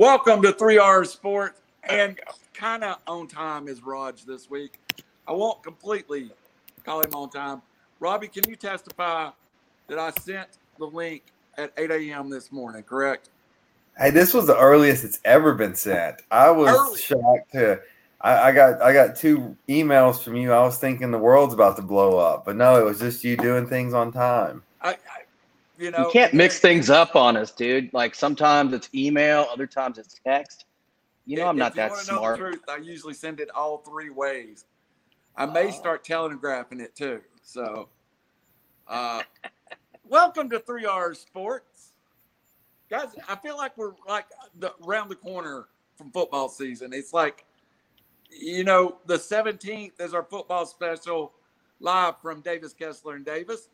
Welcome to 3R Sports. And kind of on time is Raj this week. I won't completely call him on time. Robbie, can you testify that I sent the link at 8 a.m. this morning, correct? Hey, this was the earliest it's ever been sent. I was Early. shocked to I, I got I got two emails from you. I was thinking the world's about to blow up, but no, it was just you doing things on time. I, I you know, You can't mix things up on us, dude. Like sometimes it's email, other times it's text. You know, I'm not that smart. truth, I usually send it all three ways. I may Oh. start telegraphing it too. So, uh, welcome to 3R Sports, guys. I feel like we're like the, around the corner from football season. It's like, you know, the 17th is our football special live from Davis Kessler and Davis.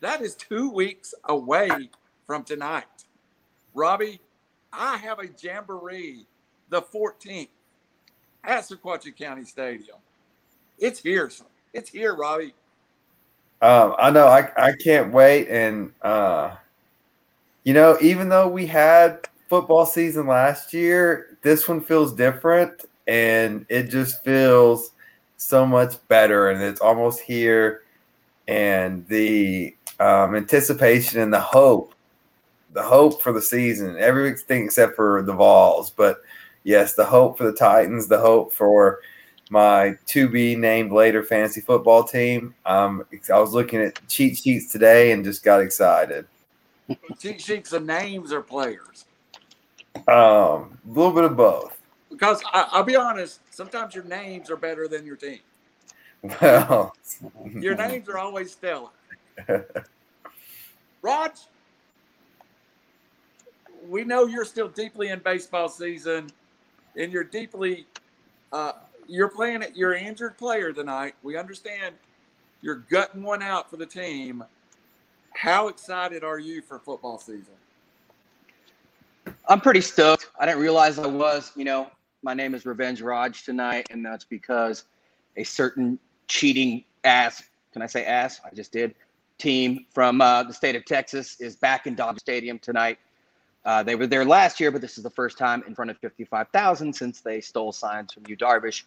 That is two weeks away from tonight. Robbie, I have a jamboree the 14th at Sequatchie County Stadium. It's here. It's here, Robbie. Um, I know I, I can't wait and uh you know, even though we had football season last year, this one feels different and it just feels so much better and it's almost here and the um, anticipation and the hope the hope for the season everything except for the Vols but yes the hope for the Titans the hope for my to be named later fantasy football team um, I was looking at cheat sheets today and just got excited Cheat sheets of names or players. um, a little bit of both Because I, I'll be honest, sometimes your names are better than your team. Well Your names are always stellar. Raj, we know you're still deeply in baseball season, and you're deeply, uh, you're playing it. You're an injured player tonight. We understand you're gutting one out for the team. How excited are you for football season? I'm pretty stoked. I didn't realize I was. You know, my name is Revenge Raj tonight, and that's because a certain cheating ass, can I say ass? I just did, team from uh, the state of Texas is back in Dodger Stadium tonight. Uh, they were there last year, but this is the first time in front of 55,000 since they stole signs from Yu Darvish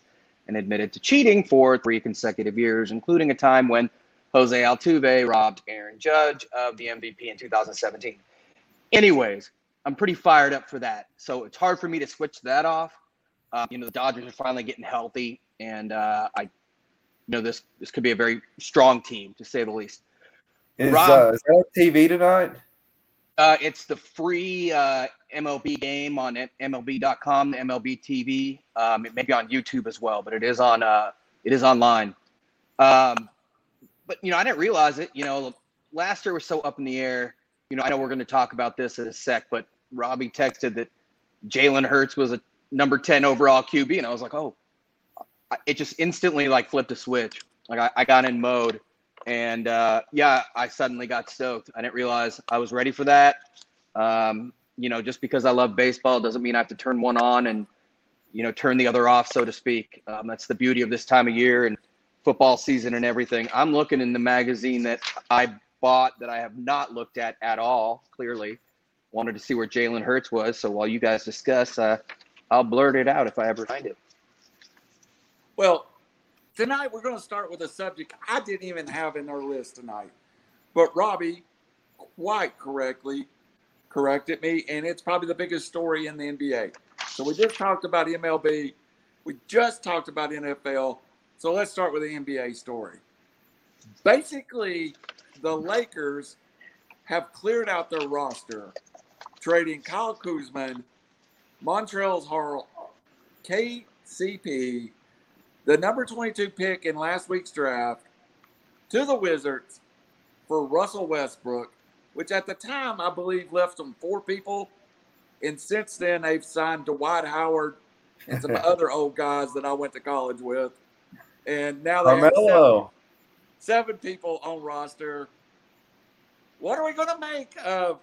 and admitted to cheating for three consecutive years, including a time when Jose Altuve robbed Aaron Judge of the MVP in 2017. Anyways, I'm pretty fired up for that. So it's hard for me to switch that off. Uh, you know, the Dodgers are finally getting healthy, and uh, I, you know, this this could be a very strong team to say the least. is, Rob- uh, is that on TV tonight Uh, it's the free uh, MLB game on MLB.com, the MLB TV. Um, it may be on YouTube as well, but it is on uh, it is online. Um, but you know, I didn't realize it. You know, last year was so up in the air. You know, I know we're going to talk about this in a sec, but Robbie texted that Jalen Hurts was a number ten overall QB, and I was like, oh, it just instantly like flipped a switch. Like I, I got in mode. And uh, yeah, I suddenly got stoked. I didn't realize I was ready for that. Um, you know, just because I love baseball doesn't mean I have to turn one on and, you know, turn the other off, so to speak. Um, that's the beauty of this time of year and football season and everything. I'm looking in the magazine that I bought that I have not looked at at all, clearly. Wanted to see where Jalen Hurts was. So while you guys discuss, uh, I'll blurt it out if I ever find it. Well, tonight we're going to start with a subject I didn't even have in our list tonight, but Robbie quite correctly corrected me, and it's probably the biggest story in the NBA. So we just talked about MLB, we just talked about NFL. So let's start with the NBA story. Basically, the Lakers have cleared out their roster, trading Kyle Kuzma, Montrezl Harrell, KCP, the number 22 pick in last week's draft to the Wizards for Russell Westbrook, which at the time I believe left them four people. And since then, they've signed Dwight Howard and some other old guys that I went to college with. And now they have seven, seven people on roster. What are we going to make of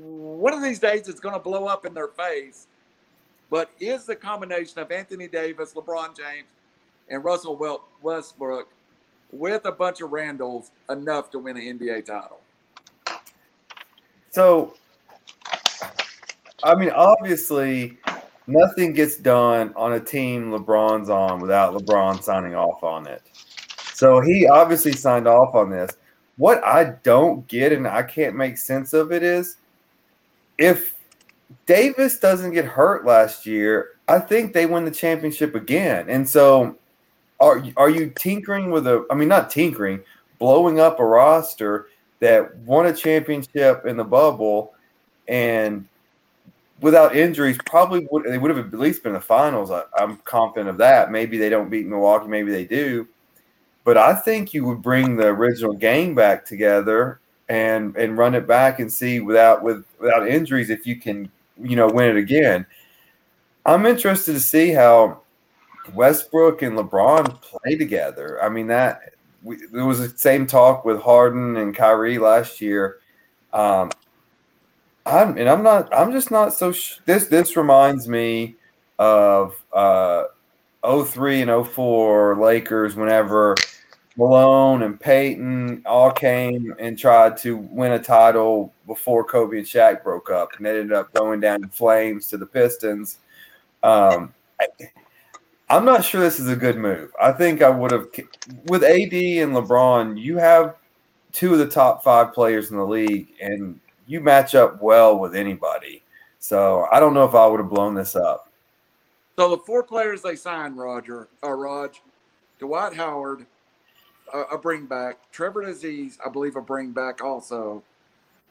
one of these days? It's going to blow up in their face. But is the combination of Anthony Davis, LeBron James, and Russell Westbrook with a bunch of Randalls enough to win an NBA title? So I mean, obviously, nothing gets done on a team LeBron's on without LeBron signing off on it. So he obviously signed off on this. What I don't get and I can't make sense of it is if Davis doesn't get hurt last year, I think they win the championship again. And so are are you tinkering with a I mean not tinkering, blowing up a roster that won a championship in the bubble and without injuries probably would they would have at least been in the finals. I, I'm confident of that. Maybe they don't beat Milwaukee, maybe they do. But I think you would bring the original gang back together and and run it back and see without with without injuries if you can you know win it again. I'm interested to see how Westbrook and LeBron play together. I mean that we, there was the same talk with Harden and Kyrie last year. Um, I'm and I'm not. I'm just not so. Sh- this this reminds me of uh, 03 and 04 Lakers whenever Malone and Payton all came and tried to win a title before Kobe and Shaq broke up, and ended up going down in flames to the Pistons. Um, I, I'm not sure this is a good move. I think I would have with AD and LeBron. You have two of the top five players in the league, and you match up well with anybody. So I don't know if I would have blown this up. So the four players they signed, Roger, uh, Raj, Dwight Howard, uh, a bring back, Trevor Ariza, I believe a bring back also,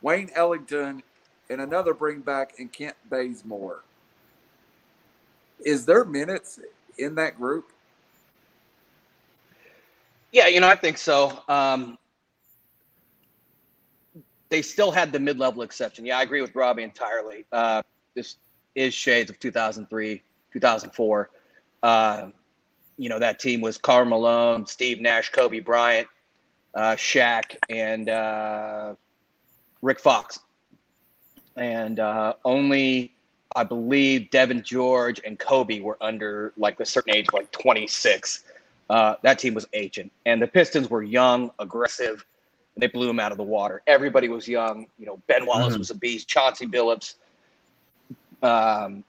Wayne Ellington, and another bring back, and Kent Bazemore. Is there minutes in that group? Yeah, you know, I think so. Um, they still had the mid-level exception. Yeah, I agree with Robbie entirely. Uh, this is shades of 2003, 2004. Uh, you know, that team was Karl Malone, Steve Nash, Kobe Bryant, uh, Shaq, and uh, Rick Fox. And uh, only, I believe, Devean George and Kobe were under like a certain age, like 26. Uh, that team was ancient. And the Pistons were young, aggressive, they blew him out of the water. Everybody was young. You know, Ben Wallace mm-hmm. was a beast. Chauncey Billups, um,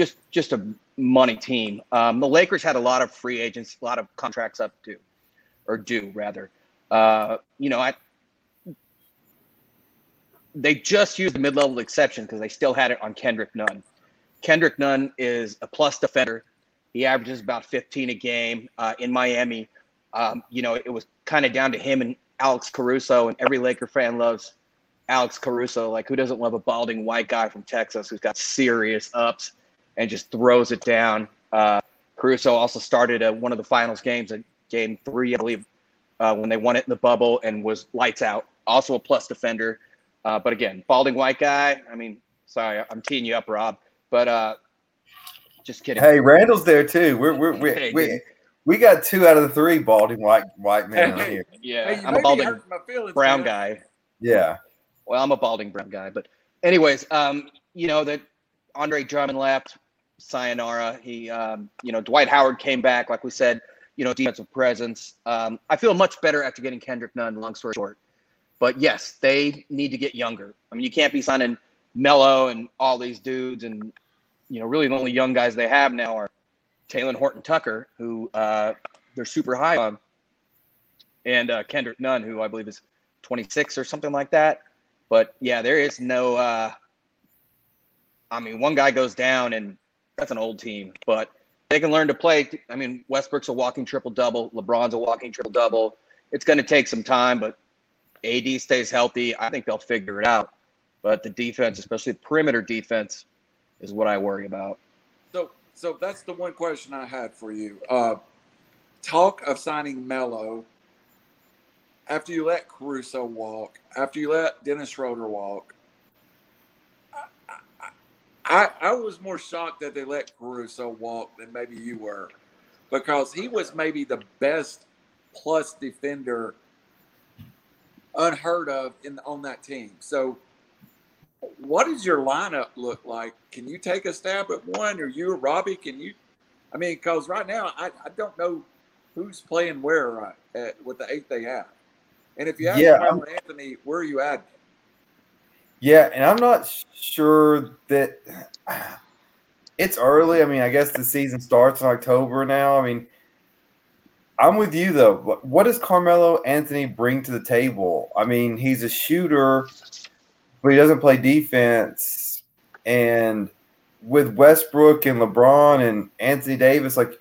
just just a money team. Um, the Lakers had a lot of free agents, a lot of contracts up to, or due rather. Uh, you know, I they just used the mid-level exception because they still had it on Kendrick Nunn. Kendrick Nunn is a plus defender. He averages about 15 a game uh, in Miami. Um, you know, it was kind of down to him and Alex Caruso, and every Laker fan loves Alex Caruso. Like, who doesn't love a balding white guy from Texas who's got serious ups and just throws it down? Uh, Caruso also started a, one of the finals games, a game three, I believe, uh, when they won it in the bubble and was lights out. Also a plus defender. Uh, but again, balding white guy. I mean, sorry, I'm teeing you up, Rob. But uh, just kidding. Hey, Randall's there too. We're we're, we're hey, we we got two out of the three balding white white men hey, here. Yeah, hey, I'm a balding brown guy. Yeah. Well, I'm a balding brown guy, but anyways, um, you know that Andre Drummond left, sayonara. He, um, you know, Dwight Howard came back, like we said, you know, defensive presence. Um, I feel much better after getting Kendrick Nunn. Long story short, but yes, they need to get younger. I mean, you can't be signing Melo and all these dudes, and you know, really the only young guys they have now are Talen Horton Tucker, who uh, they're super high on, and uh, Kendrick Nunn, who I believe is 26 or something like that. But yeah, there is no. Uh, I mean, one guy goes down, and that's an old team, but they can learn to play. I mean, Westbrook's a walking triple double. LeBron's a walking triple double. It's going to take some time, but AD stays healthy. I think they'll figure it out. But the defense, especially perimeter defense, is what I worry about. So so that's the one question I had for you. Uh, talk of signing Melo after you let Caruso walk, after you let Dennis Schroeder walk. I, I, was more shocked that they let Caruso walk than maybe you were because he was maybe the best plus defender unheard of in on that team. So what does your lineup look like? Can you take a stab at one, or you or Robbie? Can you? I mean, because right now I, I don't know who's playing where right, at, with the eight they have. And if you have yeah, Anthony, where are you at? Yeah, and I'm not sure that it's early. I mean, I guess the season starts in October now. I mean, I'm with you though. What does Carmelo Anthony bring to the table? I mean, he's a shooter, but he doesn't play defense. And with Westbrook and LeBron and Anthony Davis, like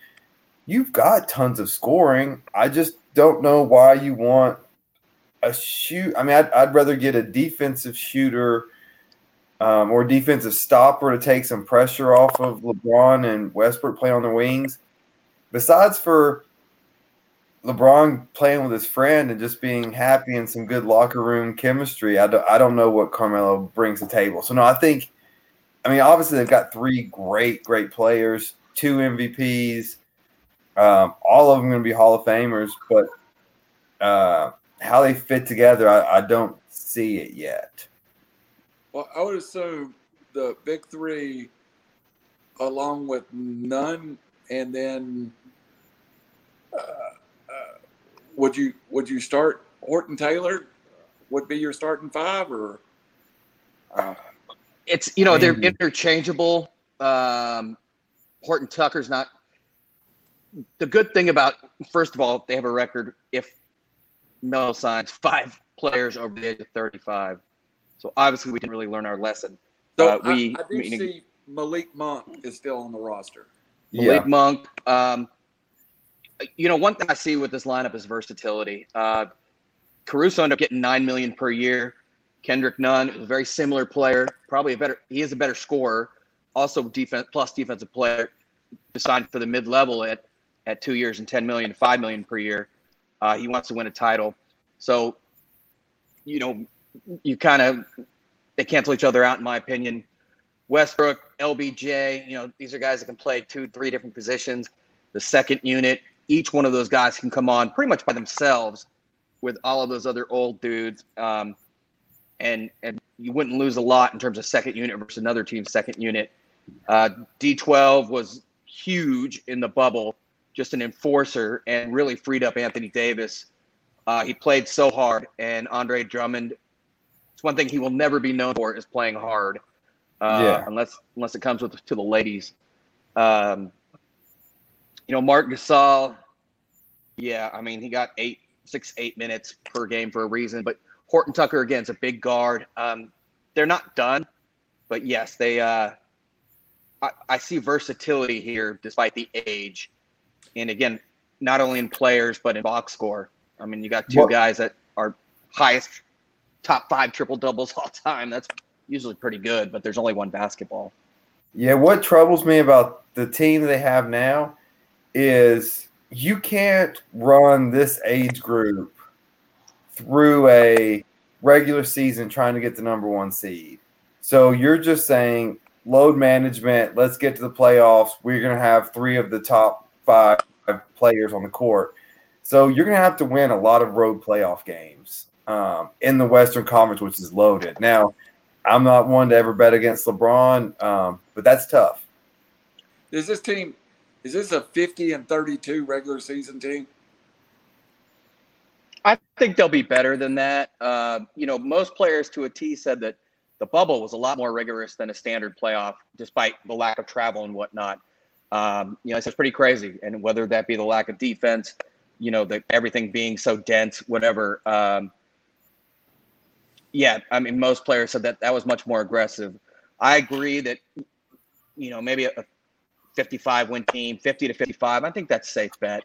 you've got tons of scoring. I just don't know why you want a shoot. I mean, I'd, I'd rather get a defensive shooter um, or defensive stopper to take some pressure off of LeBron and Westbrook playing on the wings. Besides for LeBron playing with his friend and just being happy and some good locker room chemistry, I don't, I don't know what Carmelo brings to the table. So, no, I think, I mean, obviously they've got three great, great players, two MVPs. Um, all of them going to be Hall of Famers, but uh, how they fit together, I, I don't see it yet. Well, I would assume the big three, along with Nunn, and then uh, would you would you start Horton Taylor? Would be your starting five, or uh, it's you know maybe. they're interchangeable. Um, Horton Tucker's not. The good thing about first of all, they have a record if Melo signs five players over the age of thirty-five. So obviously, we didn't really learn our lesson. So uh, we I, I do meaning, see Malik Monk is still on the roster. Malik yeah. Monk. Um, you know, one thing I see with this lineup is versatility. Uh, Caruso ended up getting nine million per year. Kendrick Nunn is a very similar player, probably a better. He is a better scorer, also defense plus defensive player. Signed for the mid level at at two years and ten million to five million per year. Uh, he wants to win a title, so you know, you kind of they cancel each other out, in my opinion. Westbrook, LBJ, you know, these are guys that can play two, three different positions. The second unit, each one of those guys can come on pretty much by themselves with all of those other old dudes. Um, and and you wouldn't lose a lot in terms of second unit versus another team's second unit. Uh, D12 was huge in the bubble, just an enforcer, and really freed up Anthony Davis. Uh, he played so hard, and Andre Drummond. It's one thing he will never be known for is playing hard, uh, yeah. unless unless it comes with to the ladies. Um, you know, Marc Gasol, yeah, I mean, he got eight, six, eight minutes per game for a reason. But Horton Tucker, again, is a big guard. Um, they're not done, but yes, they. Uh, I, I see versatility here despite the age, and again, not only in players but in box score. I mean, you got two what? guys that are highest top five triple doubles all time. That's usually pretty good, but there's only one basketball. Yeah, what troubles me about the team they have now is you can't run this age group through a regular season trying to get the number one seed. So you're just saying load management, let's get to the playoffs. We're going to have three of the top five players on the court. So you're going to have to win a lot of road playoff games um, in the Western Conference, which is loaded. Now, I'm not one to ever bet against LeBron, um, but that's tough. Is this team is this a 50 and 32 regular season team? I think they'll be better than that. Uh, you know, most players to a T said that the bubble was a lot more rigorous than a standard playoff, despite the lack of travel and whatnot. Um, you know, it's pretty crazy. And whether that be the lack of defense, you know, the, everything being so dense, whatever. Um, yeah, I mean, most players said that that was much more aggressive. I agree that, you know, maybe a 55 win team, 50 to 55. I think that's safe bet.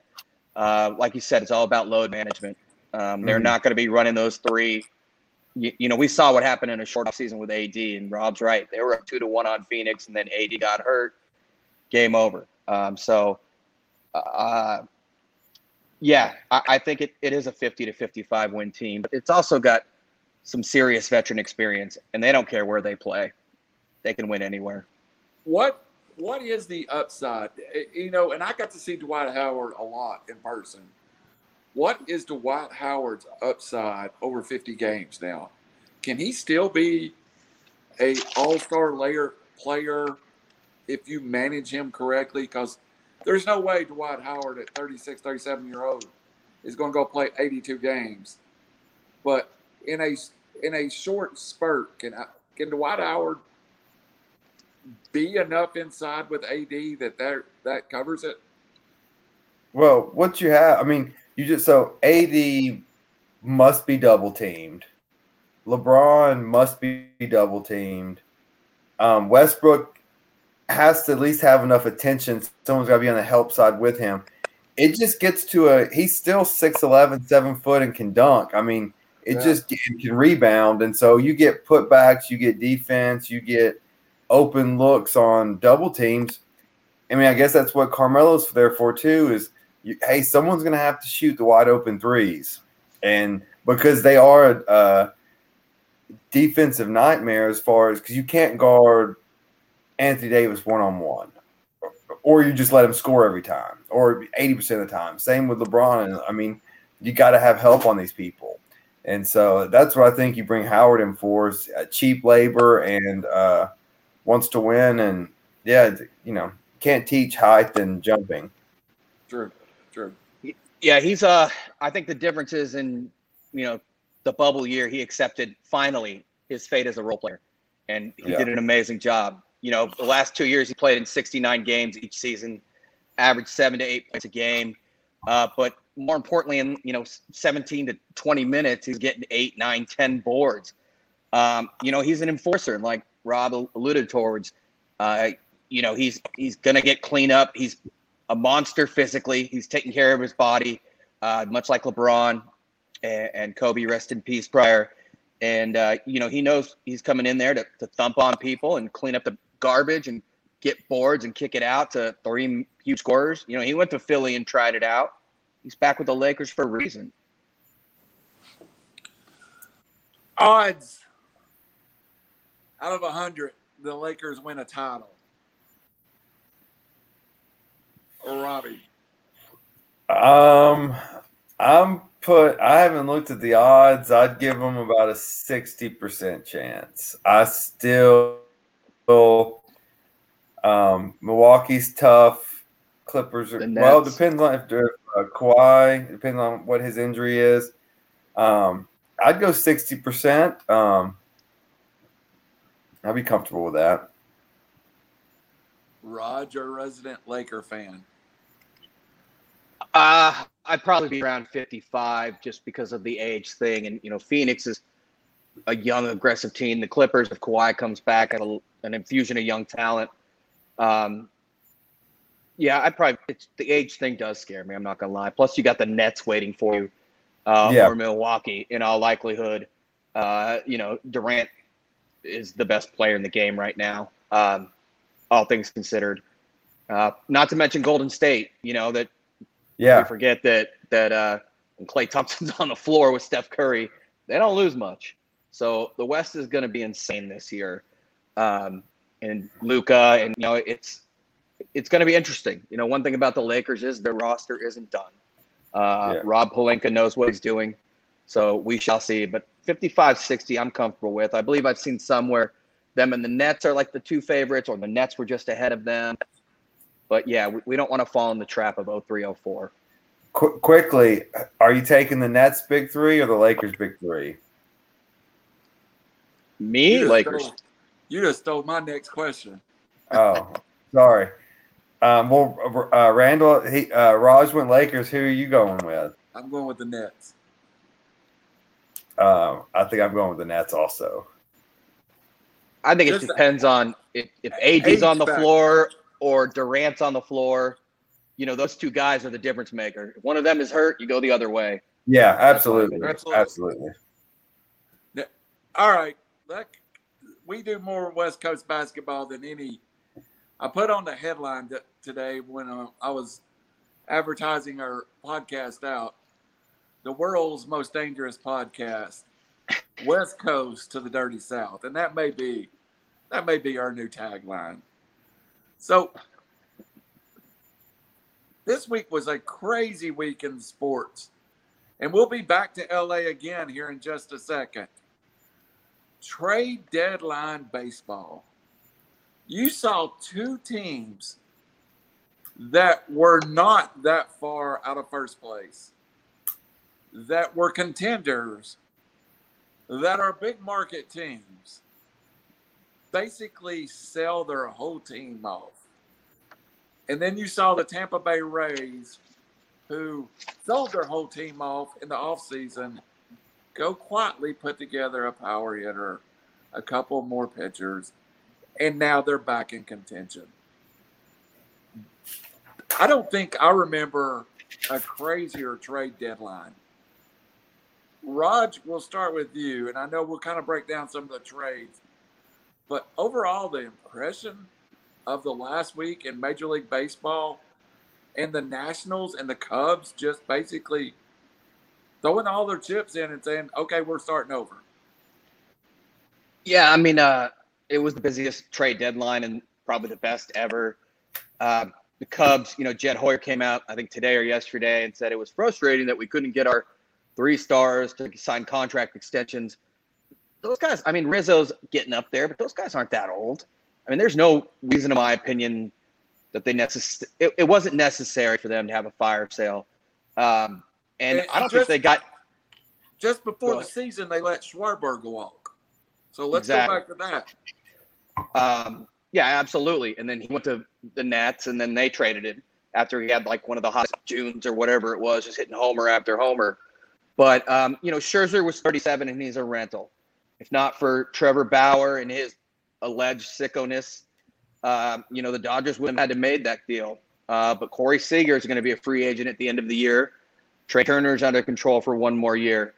Uh, like you said, it's all about load management. Um, they're mm-hmm. not going to be running those three. You, you, know, we saw what happened in a short off season with AD, and Rob's right. They were up two to one on Phoenix, and then AD got hurt. Game over. Um, so, uh, yeah, I, I think it, it is a 50 to 55 win team, but it's also got some serious veteran experience, and they don't care where they play. They can win anywhere. What what is the upside? You know, and I got to see Dwight Howard a lot in person. What is Dwight Howard's upside over 50 games now? Can he still be a all-star layer player if you manage him correctly? Because there's no way Dwight Howard at 36, 37 year old is going to go play 82 games. But in a in a short spurt, can I, can Dwight Howard be enough inside with AD that that, that covers it? Well, what you have, I mean, you just so AD must be double teamed. LeBron must be double teamed. Um, Westbrook has to at least have enough attention. Someone's got to be on the help side with him. It just gets to a he's still 6'11, 7 foot and can dunk. I mean, it Yeah. just can can rebound. And so you get putbacks, you get defense, you get open looks on double teams. I mean, I guess that's what Carmelo's there for too. Is you, hey, someone's going to have to shoot the wide open threes, and because they are a, a defensive nightmare as far as because you can't guard Anthony Davis one on one, or you just let him score every time, or eighty percent of the time. Same with LeBron. And I mean, you got to have help on these people. And so that's what I think you bring Howard in for is uh, cheap labor and uh, wants to win. And yeah, you know, can't teach height and jumping. True, true. Yeah, he's uh I think the difference is in, you know, the bubble year he accepted finally his fate as a role player. And he Yeah. did an amazing job. You know, the last two years he played in 69 games each season, averaged seven to eight points a game. Uh, but more importantly, in you know, 17 to 20 minutes, he's getting eight, nine, 10 boards. Um, you know, he's an enforcer, and like Rob alluded towards. Uh, you know, he's he's gonna get clean up. He's a monster physically. He's taking care of his body, uh, much like LeBron and, and Kobe, rest in peace, prior. And uh, you know, he knows he's coming in there to, to thump on people and clean up the garbage and get boards and kick it out to three huge scorers. You know, he went to Philly and tried it out. He's back with the Lakers for a reason. Odds out of 100, the Lakers win a title. Or Robbie. Um, I'm put. I haven't looked at the odds. I'd give them about a sixty percent chance. I still, um, Milwaukee's tough. Clippers are well. Depends on if they're uh, Kawhi. Depends on what his injury is. Um, I'd go sixty percent. Um, I'd be comfortable with that. Roger, resident Laker fan. Uh, I'd probably be around 55 just because of the age thing. And, you know, Phoenix is a young, aggressive team. The Clippers, if Kawhi comes back, at a, an infusion of young talent. Um, yeah, I probably, it's, the age thing does scare me. I'm not going to lie. Plus, you got the Nets waiting for you, uh, Yeah. or Milwaukee in all likelihood. Uh, you know, Durant is the best player in the game right now, um, all things considered. Uh, not to mention Golden State, you know, that Yeah, we forget that that uh, when Klay Thompson's on the floor with Steph Curry, they don't lose much. So the West is going to be insane this year, um, and Luka, and you know it's it's going to be interesting. You know, one thing about the Lakers is their roster isn't done. Uh, Yeah. Rob Pelinka knows what he's doing, so we shall see. But 55-60, I'm comfortable with. I believe I've seen somewhere them and the Nets are like the two favorites, or the Nets were just ahead of them. But yeah, we, we don't want to fall in the trap of 0304. Qu- quickly, are you taking the Nets big three or the Lakers big three? Me, Lakers. Stole, you just stole my next question. Oh, sorry. Um, well, uh, Randall, he, uh, Raj went Lakers. Who are you going with? I'm going with the Nets. Um, I think I'm going with the Nets also. I think it Just- depends on if, if AD's on the Age floor or Durant's on the floor. You know, those two guys are the difference maker. If one of them is hurt, you go the other way. Yeah, absolutely, Absolutely. absolutely. All right. That, we do more West Coast basketball than any. I put on the headline t- today when uh, I was advertising our podcast out the world's most dangerous podcast, West Coast to the Dirty South. And that may be that may be our new tagline. So this week was a crazy week in sports. And we'll be back to LA again here in just a second. Trade deadline baseball. You saw two teams that were not that far out of first place, that were contenders, that are big market teams, basically sell their whole team off. And then you saw the Tampa Bay Rays, who sold their whole team off in the offseason, go quietly put together a power hitter, a couple more pitchers, and now they're back in contention. I don't think I remember a crazier trade deadline. Raj, we'll start with you, and I know we'll kind of break down some of the trades. But overall, the impression of the last week in Major League Baseball and the Nationals and the Cubs just basically throwing all their chips in and saying, okay, we're starting over. Yeah, I mean, uh, it was the busiest trade deadline and probably the best ever. Uh, the Cubs, you know, Jed Hoyer came out, I think today or yesterday, and said it was frustrating that we couldn't get our three stars to sign contract extensions. Those guys, I mean, Rizzo's getting up there, but those guys aren't that old. I mean, there's no reason, in my opinion, that they necessary. It, it, wasn't necessary for them to have a fire sale. Um, and, and, I don't just, think they got. Just before the season, they let Schwarber walk. So let's exactly. go back to that. Um, yeah, absolutely. And then he went to the Nats, and then they traded him after he had like one of the hottest Junes or whatever it was, just hitting homer after homer. But um, you know, Scherzer was 37 and he's a rental. If not for Trevor Bauer and his alleged sickoness, um, you know, the Dodgers wouldn't have had to made that deal. Uh, but Corey Seager is going to be a free agent at the end of the year. Trea Turner's under control for one more year.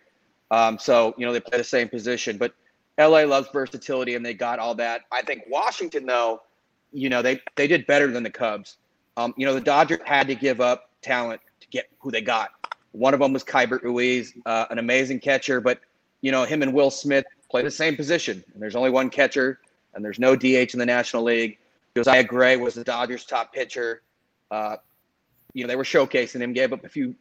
Um, so, you know, they play the same position. But LA loves versatility and they got all that. I think Washington, though, you know, they, they did better than the Cubs. Um, you know, the Dodgers had to give up talent to get who they got. One of them was Keibert Ruiz, uh, an amazing catcher, but, you know, him and Will Smith play the same position. And there's only one catcher and there's no DH in the National League. Josiah Gray was the Dodgers' top pitcher. Uh, you know, they were showcasing him, gave up a few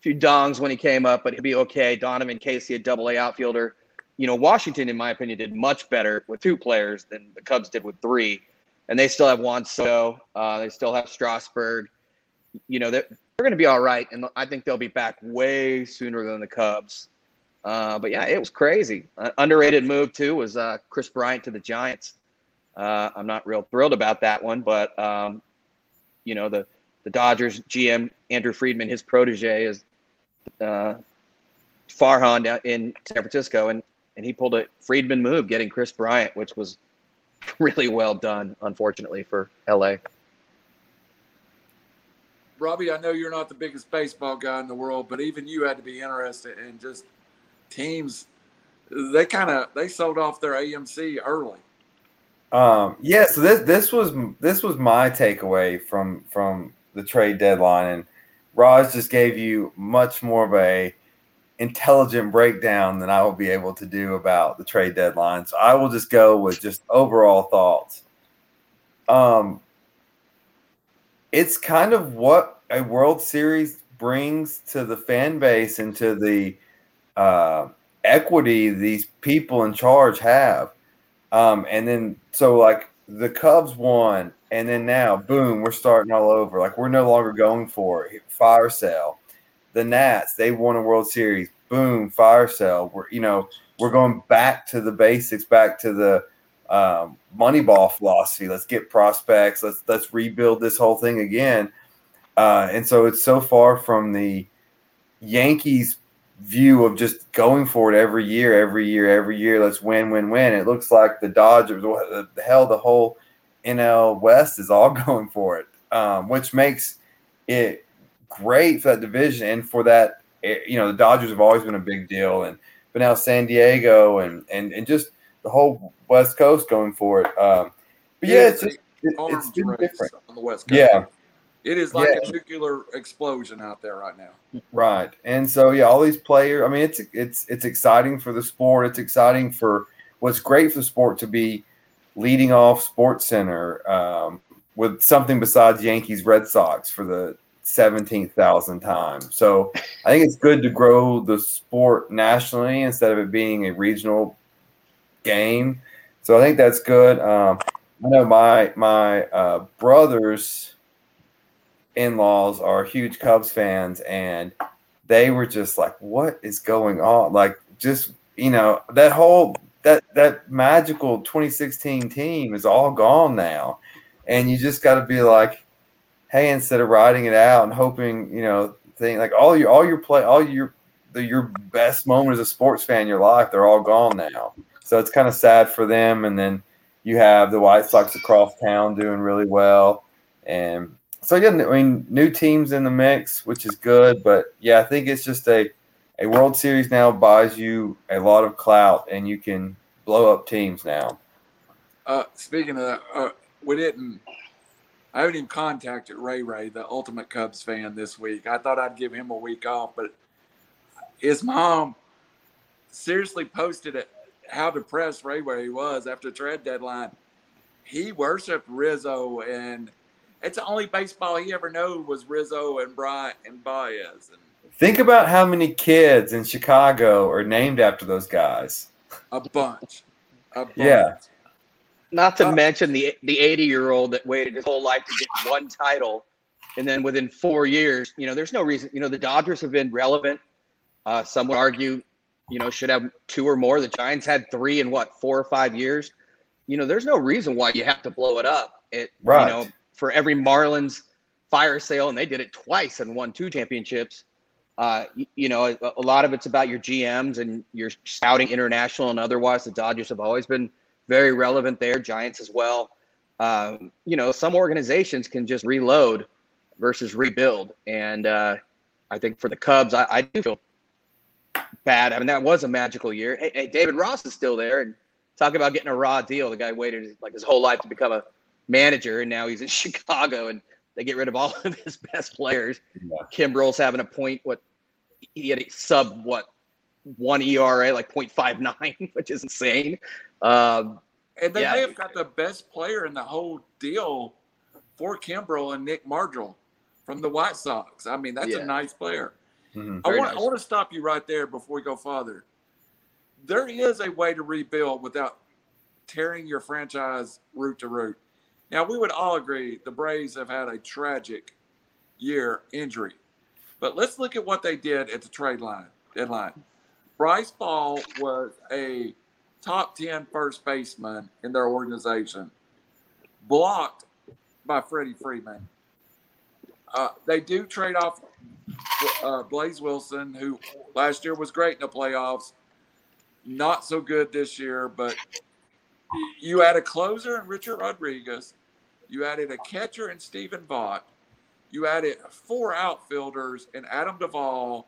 few dongs when he came up, but he'll be okay. Donovan Casey, a double A outfielder. You know, Washington, in my opinion, did much better with two players than the Cubs did with three. And they still have Juan Soto. Uh, they still have Strasburg. You know, they're, they're going to be all right. And I think they'll be back way sooner than the Cubs. Uh, but yeah, it was crazy. Uh, underrated move, too, was uh, Kris Bryant to the Giants. Uh, I'm not real thrilled about that one, but um, you know the the Dodgers GM Andrew Friedman, his protege is uh, Farhan in San Francisco, and and he pulled a Friedman move, getting Kris Bryant, which was really well done. Unfortunately for LA. Robbie, I know you're not the biggest baseball guy in the world, but even you had to be interested in just teams. They kind of they sold off their AMC early. Um, yeah, so this this was this was my takeaway from from the trade deadline, and Raj just gave you much more of a intelligent breakdown than I will be able to do about the trade deadline. So I will just go with just overall thoughts. Um, it's kind of what a World Series brings to the fan base and to the uh, equity these people in charge have. Um, and then so like the Cubs won, and then now boom, we're starting all over. Like we're no longer going for it. Fire sale. The Nats, they won a World Series. Boom, fire sale. We're you know we're going back to the basics, back to the um, Moneyball philosophy. Let's get prospects. Let's let's rebuild this whole thing again. Uh, and so it's so far from the Yankees view of just going for it every year, every year, every year. Let's win, win, win. It looks like the Dodgers, the hell, the whole NL West is all going for it, um, which makes it great for that division and for that. Eh, you know, the Dodgers have always been a big deal, and but now San Diego and and and just the whole West Coast going for it. Um, but yeah, it's just it, it's different on the West Coast. Yeah. It is like yeah. a nuclear explosion out there right now. Right. And so yeah, all these players, I mean it's it's it's exciting for the sport. It's exciting for what's great for the sport to be leading off Sports Center um, with something besides Yankees Red Sox for the 17,000 time. So I think it's good to grow the sport nationally instead of it being a regional game. So I think that's good. Um, I know my my uh, brothers in-laws are huge Cubs fans, and they were just like, "What is going on?" Like, just you know, that whole that that magical 2016 team is all gone now, and you just got to be like, hey, instead of writing it out and hoping, you know, thing like all your all your play, all your the, your best moment as a sports fan in your life, they're all gone now. So it's kind of sad for them. And then you have the White Sox across town doing really well, and so yeah, I mean, new teams in the mix, which is good. But yeah, I think it's just a a World Series now buys you a lot of clout, and you can blow up teams now. Uh, speaking of that, uh, we didn't. I haven't even contacted Ray Ray, the ultimate Cubs fan, this week. I thought I'd give him a week off, but his mom seriously posted it how depressed Ray Ray was after trade deadline. He worshipped Rizzo, and it's the only baseball he ever knew was Rizzo and Bryant and Baez. And Think about how many kids in Chicago are named after those guys. a bunch. A bunch. Yeah. Not to Uh, mention the the 80 year old that waited his whole life to get one title, and then within four years, you know, there's no reason. You know, the Dodgers have been relevant. Uh, some would argue, you know, should have two or more. The Giants had three in what four or five years. You know, there's no reason why you have to blow it up. It Right. you know for every Marlins fire sale, and they did it twice and won two championships. Uh, you know, a, a lot of it's about your GMs and your scouting international and otherwise. The Dodgers have always been very relevant there. Giants as well. Um, you know, some organizations can just reload versus rebuild, and uh, I think for the Cubs, I, I do feel bad. I mean, that was a magical year. Hey, hey, David Ross is still there, and talk about getting a raw deal. The guy waited like his whole life to become a manager, and now he's in Chicago, and they get rid of all of his best players. Yeah. Kimbrel's having a point. What he had a sub what one ERA like 0.59, which is insane. Um, And they Yeah. may have got the best player in the whole deal for Kimbrel and Nick Madrigal from the White Sox. I mean, that's Yeah. a nice player. Mhm. I Very want, I want to stop you right there before we go further. There is a way to rebuild without tearing your franchise root to root. Now, we would all agree the Braves have had a tragic year injury, but let's look at what they did at the trade line deadline. Bryce Ball was a top 10 first baseman in their organization, blocked by Freddie Freeman. Uh, they do trade off uh, Blaze Wilson, who last year was great in the playoffs, not so good this year, but you add a closer in Richard Rodriguez, you added a catcher in Stephen Vogt, you added four outfielders and Adam Duvall,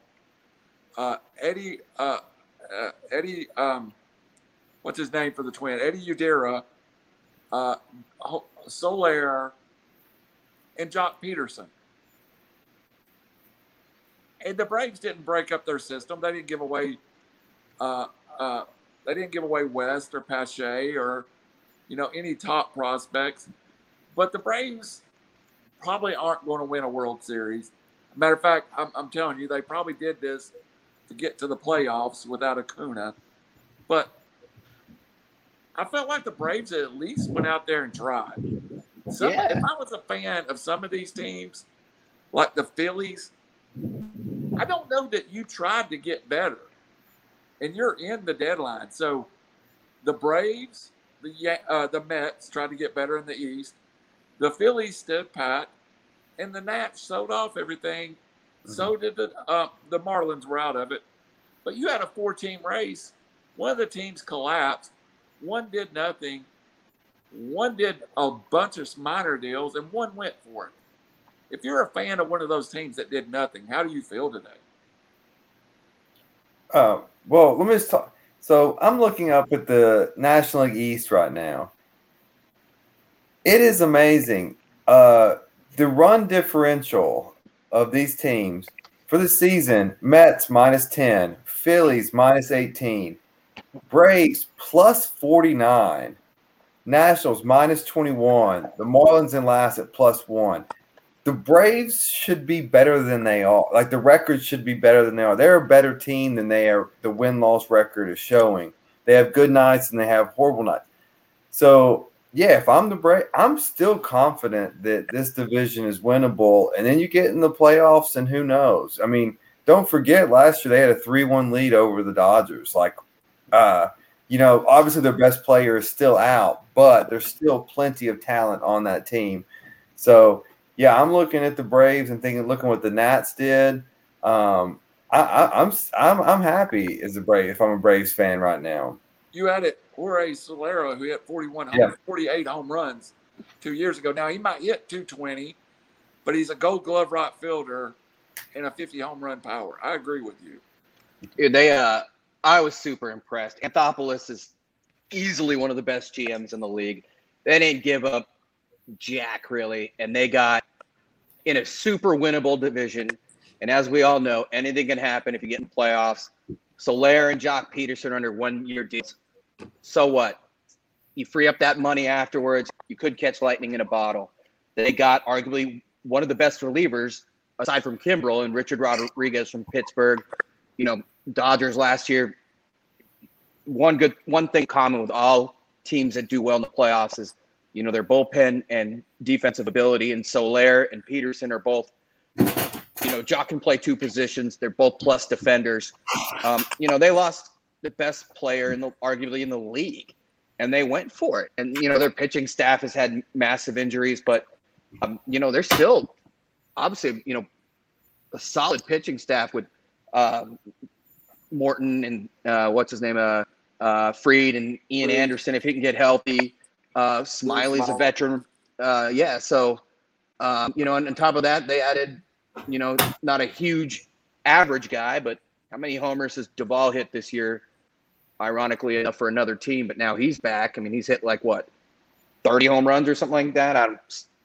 uh, Eddie, uh, uh, Eddie, um, what's his name for the twin? Eddie Udera, uh, Soler, and Joc Pederson. And the Braves didn't break up their system. They didn't give away, uh, uh, they didn't give away West or Pache or, you know, any top prospects. But the Braves probably aren't going to win a World Series. Matter of fact, I'm, I'm telling you, they probably did this to get to the playoffs without Acuna. But I felt like the Braves at least went out there and tried. Some, Yeah. If I was a fan of some of these teams, like the Phillies, I don't know that you tried to get better, and you're in the deadline. So the Braves, the uh, the Mets tried to get better in the East. The Phillies stood pat, and the Nats sold off everything. So did the uh, the Marlins were out of it. But you had a four team race. One of the teams collapsed. One did nothing. One did a bunch of minor deals, and one went for it. If you're a fan of one of those teams that did nothing, how do you feel today? Uh, well, let me just talk. So I'm looking up at the National League East right now. It is amazing. Uh, the run differential of these teams for the season Mets minus 10, Phillies minus 18, Braves plus 49, Nationals minus 21, the Marlins in last at plus one. The Braves should be better than they are. Like the record should be better than they are. They're a better team than they are. The win loss record is showing. They have good nights and they have horrible nights. So yeah, if I'm the Braves, I'm still confident that this division is winnable. And then you get in the playoffs, and who knows? I mean, don't forget last year they had a three-one lead over the Dodgers. Like, uh, you know, obviously their best player is still out, but there's still plenty of talent on that team. So yeah, I'm looking at the Braves and thinking, looking what the Nats did. Um, I, I, I'm I'm I'm happy as a Brave if I'm a Braves fan right now. You had it Jorge Soler, who hit 41, home, Yeah. 48 home runs two years ago. Now he might hit 220, but he's a Gold Glove right fielder and a 50 home run power. I agree with you. Dude, they uh I was super impressed. Anthopoulos is easily one of the best GMs in the league. They didn't give up jack really, and they got in a super winnable division. And as we all know, anything can happen if you get in playoffs. Soler and Joc Pederson are under one year deals. So what? You free up that money afterwards. You could catch lightning in a bottle. They got arguably one of the best relievers aside from Kimbrel and Richard Rodriguez from Pittsburgh. You know, Dodgers last year. One good one thing common with all teams that do well in the playoffs is, you know, their bullpen and defensive ability. And Soler and Pederson are both, you know, Joc can play two positions. They're both plus defenders. Um, you know, they lost the best player in the arguably in the league, and they went for it. And you know, their pitching staff has had massive injuries, but um, you know, they're still obviously, you know, a solid pitching staff with um, Morton and uh, what's his name, uh, uh, Fried and Ian Fried. Anderson if he can get healthy. Uh, Smyly's a veteran. Uh, yeah, so um, you know, and on top of that, they added, you know, not a huge average guy, but how many homers has Duvall hit this year? Ironically enough, for another team, but now he's back. I mean, he's hit like what, thirty home runs or something like that. I,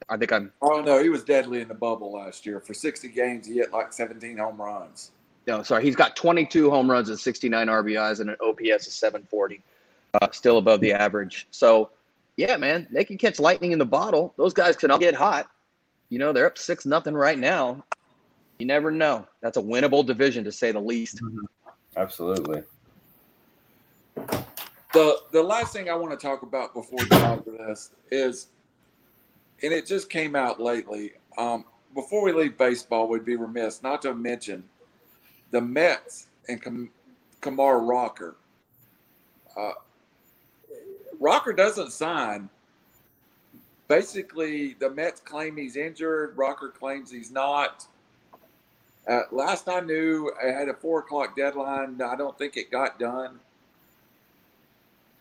I think I'm Oh, no, he was deadly in the bubble last year. For 60 games, he hit like 17 home runs. no, sorry, he's got 22 home runs and 69 RBIs and an OPS of 740, uh, still above the average. So, yeah, man, they can catch lightning in the bottle. Those guys can all get hot. You know, they're up six nothing right now. You never know. That's a winnable division to say the least. Absolutely. The the last thing I want to talk about before we get to this is, and it just came out lately. Um, before we leave baseball, we'd be remiss not to mention the Mets and Kam- Kumar Rocker. Uh, Rocker doesn't sign. Basically, the Mets claim he's injured. Rocker claims he's not. Uh, last I knew, I had a four o'clock deadline. I don't think it got done.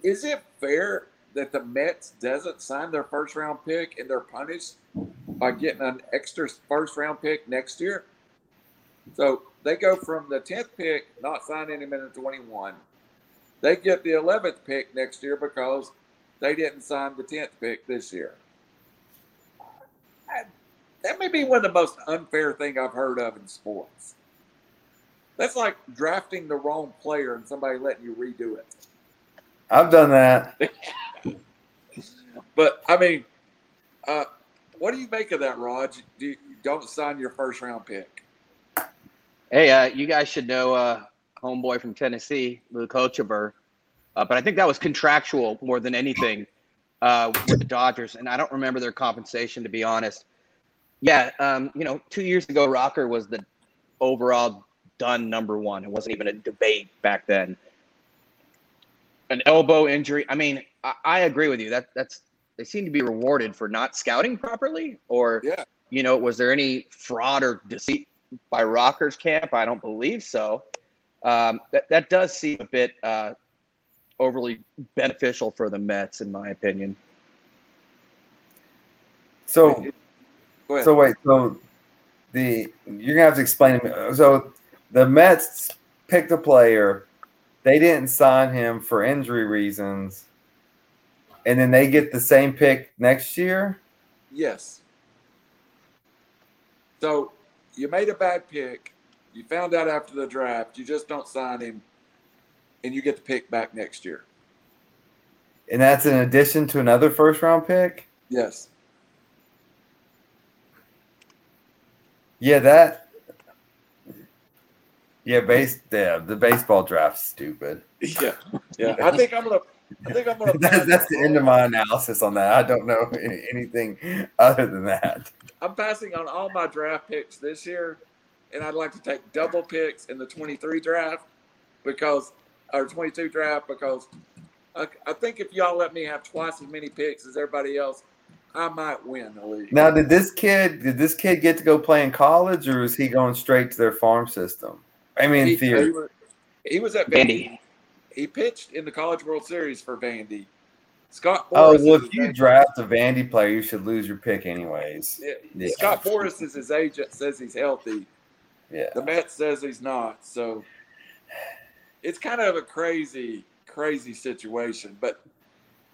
Is it fair that the Mets doesn't sign their first round pick and they're punished by getting an extra first round pick next year? So they go from the tenth pick, not signing him in the twenty-one. They get the eleventh pick next year because they didn't sign the tenth pick this year. That may be one of the most unfair thing I've heard of in sports. That's like drafting the wrong player and somebody letting you redo it. I've done that. But I mean, uh, what do you make of that, Raj? Do you don't sign your first round pick? Hey, uh, you guys should know uh, homeboy from Tennessee, Luke Hochevar. Uh, but I think that was contractual more than anything uh, with the Dodgers, and I don't remember their compensation to be honest. Yeah, um, you know, two years ago, Rocker was the overall done number one. It wasn't even a debate back then. An elbow injury. I mean, I, I agree with you. That that's they seem to be rewarded for not scouting properly, or Yeah. you know, was there any fraud or deceit by Rocker's camp? I don't believe so. Um, that that does seem a bit uh, overly beneficial for the Mets, in my opinion. So Go ahead. So wait, so the you're gonna have to explain to me. So the Mets picked a player, they didn't sign him for injury reasons, and then they get the same pick next year. yes. So you made a bad pick. You found out after the draft. You just don't sign him, and you get the pick back next year. And that's in addition to another first round pick. Yes. Yeah, that. Yeah, base. Yeah, the baseball draft's stupid. Yeah. Yeah. I think I'm gonna. I think I'm gonna. That's, that's the end of my analysis on that. I don't know any- anything other than that. I'm passing on all my draft picks this year, and I'd like to take double picks in the 23 draft because, or 22 draft because I, I think if y'all let me have twice as many picks as everybody else, I might win the league. Now, did this kid did this kid get to go play in college, or is he going straight to their farm system? I mean, he, theory. he was, he was at Vandy. Vandy. He pitched in the College World Series for Vandy. Scott Oh well, if you agent. draft a Vandy player, you should lose your pick anyways. Yeah, Yeah. Scott Boras is his agent. Says he's healthy. Yeah. The Mets says he's not. So it's kind of a crazy, crazy situation. But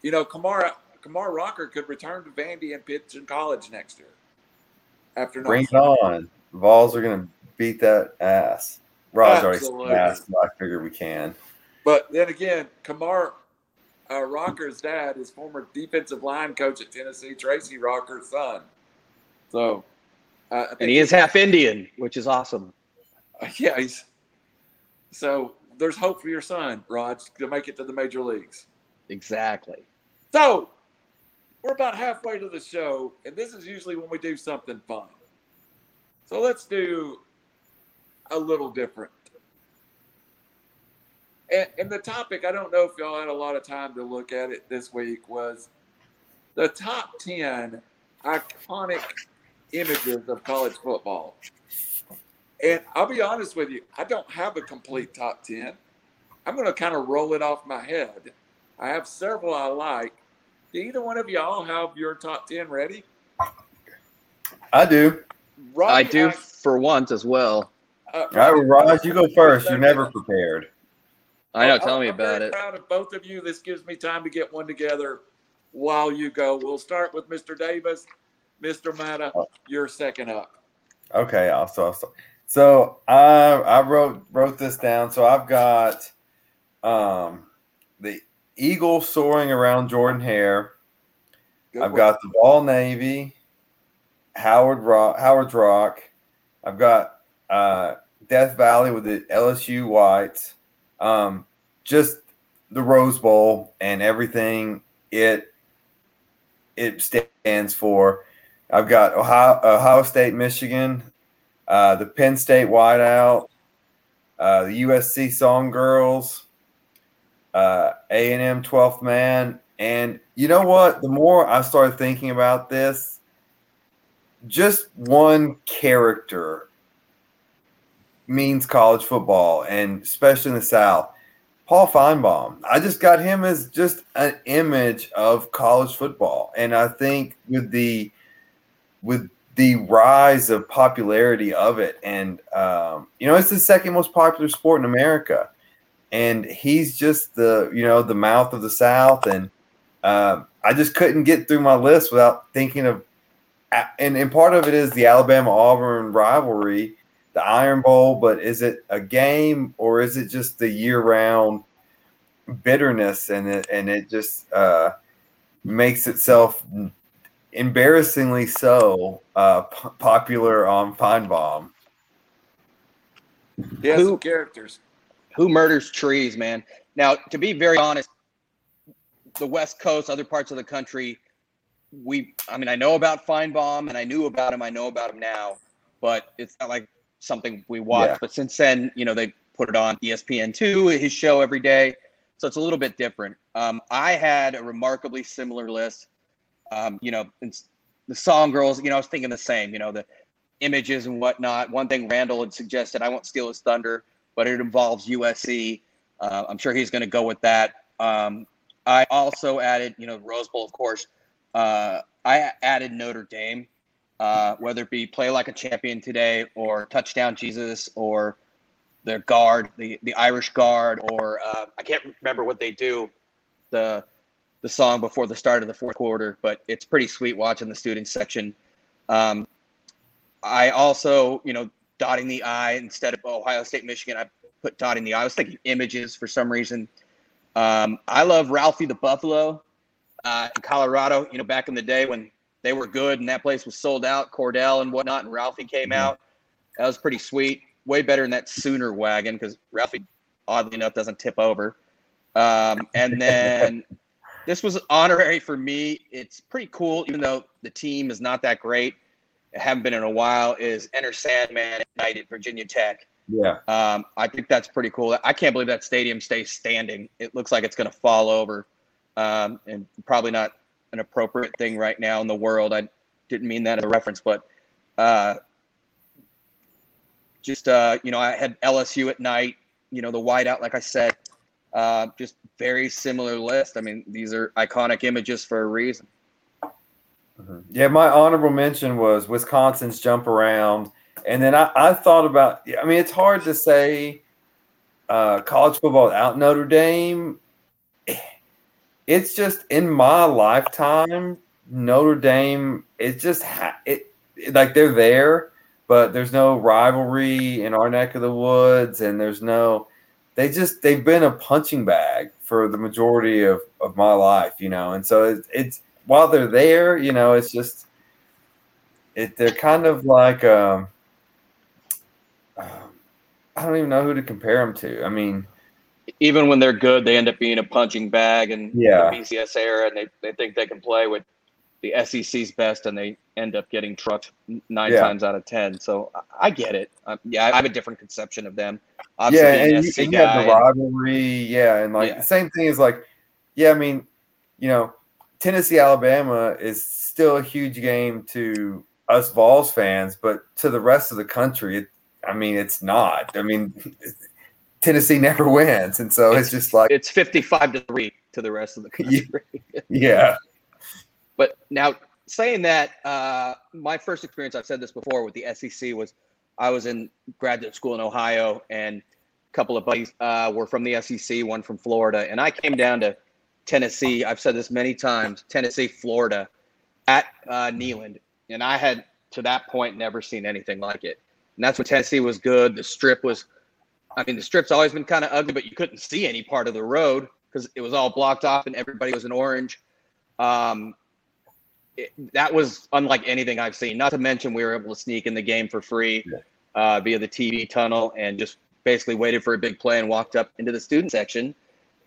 you know, Kamara Kumar Rocker could return to Vandy and pitch in college next year. After Bring it on. Vols are gonna beat that ass. Raj already Absolutely. said ass, so I figure we can. But then again, Kumar uh, Rocker's dad is former defensive line coach at Tennessee, Tracy Rocker's son. So, uh, I think And he is half Indian, which is awesome. yeah, he's so there's hope for your son, Raj, to make it to the major leagues. Exactly. So we're about halfway to the show, and this is usually when we do something fun. So let's do a little different. And, and the topic, I don't know if y'all had a lot of time to look at it this week, was the top 10 iconic images of college football. And I'll be honest with you, I don't have a complete top 10. I'm going to kind of roll it off my head. I have several I like. Do either one of y'all have your top 10 ready? I do. Rodney I do asked- for once as well. Uh, All right, Raj, you go first. You're never prepared. I know. I'm- Tell me I'm about very it. Proud of both of you. This gives me time to get one together while you go. We'll start with Mr. Davis. Mr. Mata, you're second up. Okay, also, also. So I I wrote wrote this down. So I've got um the eagle soaring around Jordan Hare. Good I've one. got the Ball Navy, Howard Rock, Howard's Rock. I've got uh, Death Valley with the LSU Whites. Um, just the Rose Bowl and everything it it stands for. I've got Ohio, Ohio State, Michigan, uh, the Penn State Whiteout, uh, the USC Song Girls, uh, A&M 12th Man. And you know what? The more I started thinking about this, just one character means college football, and especially in the South. Paul Finebaum. I just got him as just an image of college football, and I think with the with the rise of popularity of it, and um, you know, it's the second most popular sport in America, and he's just the you know the mouth of the South, and um, I just couldn't get through my list without thinking of, and and part of it is the Alabama Auburn rivalry, the Iron Bowl, but is it a game or is it just the year round bitterness and it and it just uh, makes itself embarrassingly so uh, p- popular on Finebaum. He has Who- some characters. Who murders trees, man? Now, to be very honest, the West Coast, other parts of the country, we, I mean, I know about Finebaum and I knew about him. I know about him now, but it's not like something we watch. Yeah. But since then, you know, they put it on E ESPN2, his show every day. So it's a little bit different. Um, I had a remarkably similar list. Um, you know, the song girls, you know, I was thinking the same, you know, the images and whatnot. One thing Randall had suggested, I won't steal his thunder, but it involves USC. Uh, I'm sure he's going to go with that. Um, I also added, you know, Rose Bowl, of course. Uh, I added Notre Dame, uh, whether it be play like a champion today or touchdown Jesus or the guard, the, the Irish guard, or uh, I can't remember what they do, the the song before the start of the fourth quarter, but it's pretty sweet watching the student section. Um, I also, you know, dotting the I instead of Ohio State, Michigan, I put dotting the I. I was thinking images for some reason. Um, I love Ralphie the Buffalo uh, in Colorado. You know, back in the day when they were good and that place was sold out, Kordell and whatnot, and Ralphie came out. That was pretty sweet. Way better than that Sooner wagon because Ralphie, oddly enough, doesn't tip over. Um, and then this was honorary for me. It's pretty cool, even though the team is not that great. It haven't been in a while. Is Enter Sandman at night at Virginia Tech. Yeah. Um, I think that's pretty cool. I can't believe that stadium stays standing. It looks like it's going to fall over, um, and probably not an appropriate thing right now in the world. I didn't mean that as a reference, but uh, just uh, you know, I had LSU at night. You know, the whiteout, like I said, uh, just very similar list. I mean, these are iconic images for a reason. Mm-hmm. Yeah, my honorable mention was Wisconsin's jump around, and then I, I thought about. I mean, it's hard to say uh, college football out Notre Dame. It's just in my lifetime, Notre Dame. It's just ha- it like they're there, but there's no rivalry in our neck of the woods, and there's no. They just they've been a punching bag for the majority of, of my life, you know, and so it, it's while they're there, you know, it's just it. They're kind of like um, um, I don't even know who to compare them to. I mean, even when they're good, they end up being a punching bag and Yeah. the BCS era, and they, they think they can play with the SEC's best, and they end up getting trucked nine Yeah. times out of ten. So I, get it. Um, yeah, I have a different conception of them. yeah, Obviously, being and you, and you have the and- rivalry, yeah, and like Yeah. the same thing is like, yeah, I mean, you know, Tennessee Alabama is still a huge game to us Vols fans, but to the rest of the country, it, I mean, it's not. I mean, Tennessee never wins, and so it's, just like, it's fifty-five to three to the rest of the country. yeah, But now saying that, uh, my first experience, I've said this before with the SEC was I was in graduate school in Ohio and a couple of buddies uh, were from the SEC, one from Florida. And I came down to Tennessee. I've said this many times, Tennessee, Florida at uh, Neyland. And I had to that point never seen anything like it. And that's when Tennessee was good. The strip was, I mean, the strip's always been kind of ugly, but you couldn't see any part of the road because it was all blocked off and everybody was in orange. Um, it, that was unlike anything I've seen. Not to mention, we were able to sneak in the game for free uh, via the TV tunnel and just basically waited for a big play and walked up into the student section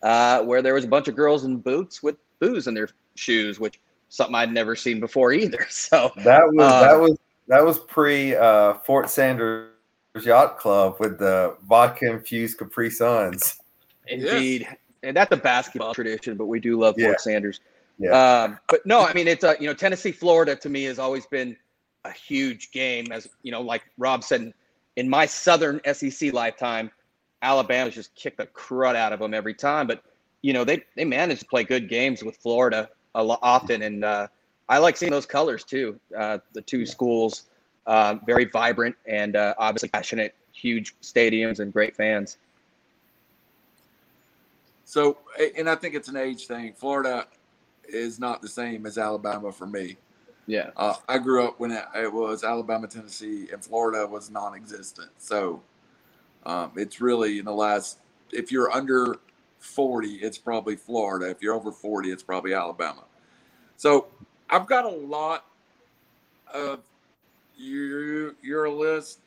uh, where there was a bunch of girls in boots with booze in their shoes, which something I'd never seen before either. So that was Uh, that was that was pre uh, Fort Sanders Yacht Club with the vodka infused Capri Suns. Indeed, and that's a basketball tradition, but we do love Yeah. Fort Sanders. Yeah. Um, but no, I mean it's uh, you know Tennessee Florida to me has always been a huge game. As you know, like Rob said, in my Southern SEC lifetime, Alabama's just kicked the crud out of them every time. But you know they they managed to play good games with Florida a lot often, and uh, I like seeing those colors too. Uh, the two schools, uh, very vibrant and uh, obviously passionate, huge stadiums and great fans. So, and I think it's an age thing. Florida is not the same as Alabama for me. Yeah. Uh, I grew up when it, it was Alabama, Tennessee, and Florida was non-existent. So, um, it's really in the last. If you're under forty, it's probably Florida. If you're over forty, it's probably Alabama. So, I've got a lot of your your list,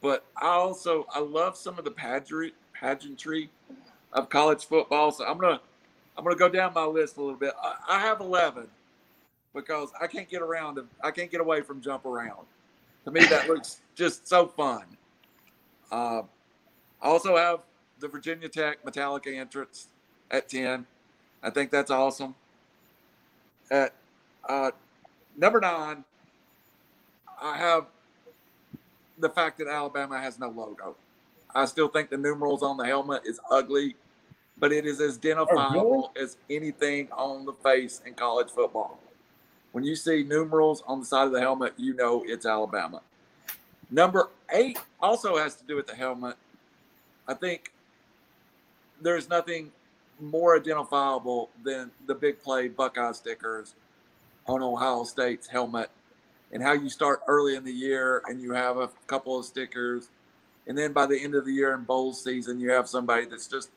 but I also I love some of the pageantry pageantry of college football. So I'm gonna I'm gonna go down my list a little bit. I, I have eleven because I can't get around. To, I can't get away from jump around. To me, that looks just so fun. Uh, I also have the Virginia Tech Metallica entrance at ten. I think that's awesome. At uh, number nine, I have the fact that Alabama has no logo. I still think the numerals on the helmet is ugly, but it is as oh, identifiable as anything on the face in college football. When you see numerals on the side of the helmet, you know it's Alabama. Number eight also has to do with the helmet. I think there's nothing more identifiable than the big play Buckeye stickers on Ohio State's helmet and how you start early in the year and you have a couple of stickers. And then by the end of the year in bowl season, you have somebody that's just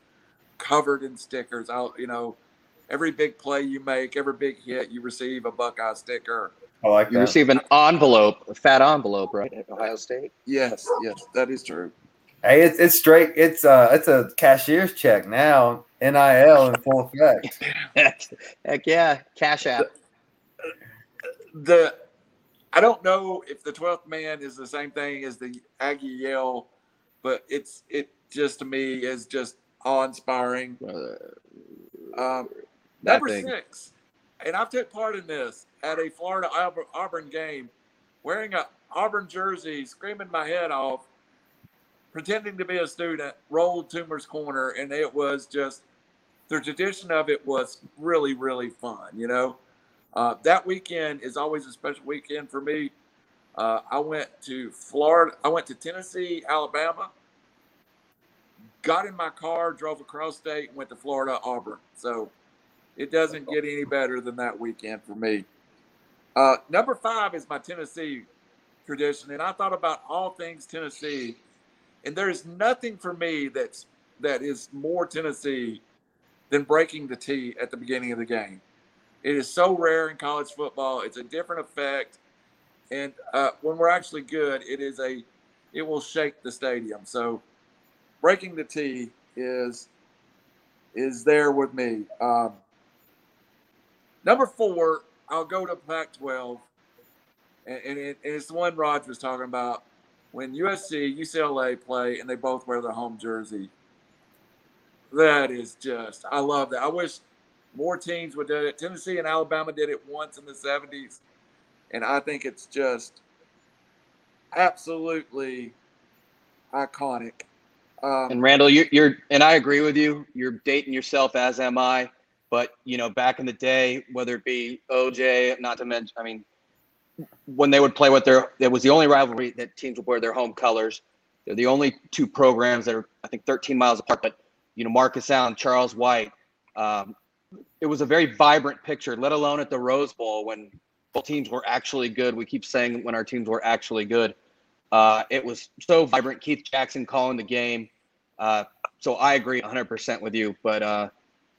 covered in stickers. Out, you know, every big play you make, every big hit, you receive a Buckeye sticker. I like You that. receive an envelope, a fat envelope, right? At Ohio State. Yes, yes, that is true. Hey, it's it's straight. It's uh, it's a cashier's check now. Nil in full effect. Heck yeah, Cash App. the I don't know if the twelfth man is the same thing as the Aggie yell, but it's it just to me is just awe inspiring. Um, number thing. six, and I've took part in this at a Florida Auburn, game, wearing a Auburn jersey, screaming my head off, pretending to be a student, rolled Toomer's corner, and it was just the tradition of it was really really fun. You know, uh, that weekend is always a special weekend for me. Uh, I went to Florida. I went to Tennessee, Alabama. Got in my car, drove across state, went to Florida, Auburn. So it doesn't get any better than that weekend for me. Uh, number five is my Tennessee tradition, and I thought about all things Tennessee, and there's nothing for me that's that is more Tennessee than breaking the tee at the beginning of the game. It is so rare in college football. It's a different effect, and uh, when we're actually good, it is a it will shake the stadium. So breaking the tee is is there with me. Um, number four, I'll go to Pac-12, and, and, it, and it's the one Raj was talking about. When USC, UCLA play, and they both wear their home jersey. That is just, I love that. I wish more teams would do it. Tennessee and Alabama did it once in the 70s, and I think it's just absolutely iconic. Um, And Randall, you're, you're, and I agree with you. You're dating yourself, as am I. But you know, back in the day, whether it be OJ, not to mention, I mean, when they would play with their, it was the only rivalry that teams would wear their home colors. They're the only two programs that are, I think, 13 miles apart. But you know, Marcus Allen, Charles White, um, it was a very vibrant picture. Let alone at the Rose Bowl when both teams were actually good. We keep saying when our teams were actually good. Uh, it was so vibrant. Keith Jackson calling the game. Uh, so I agree 100% with you, but uh,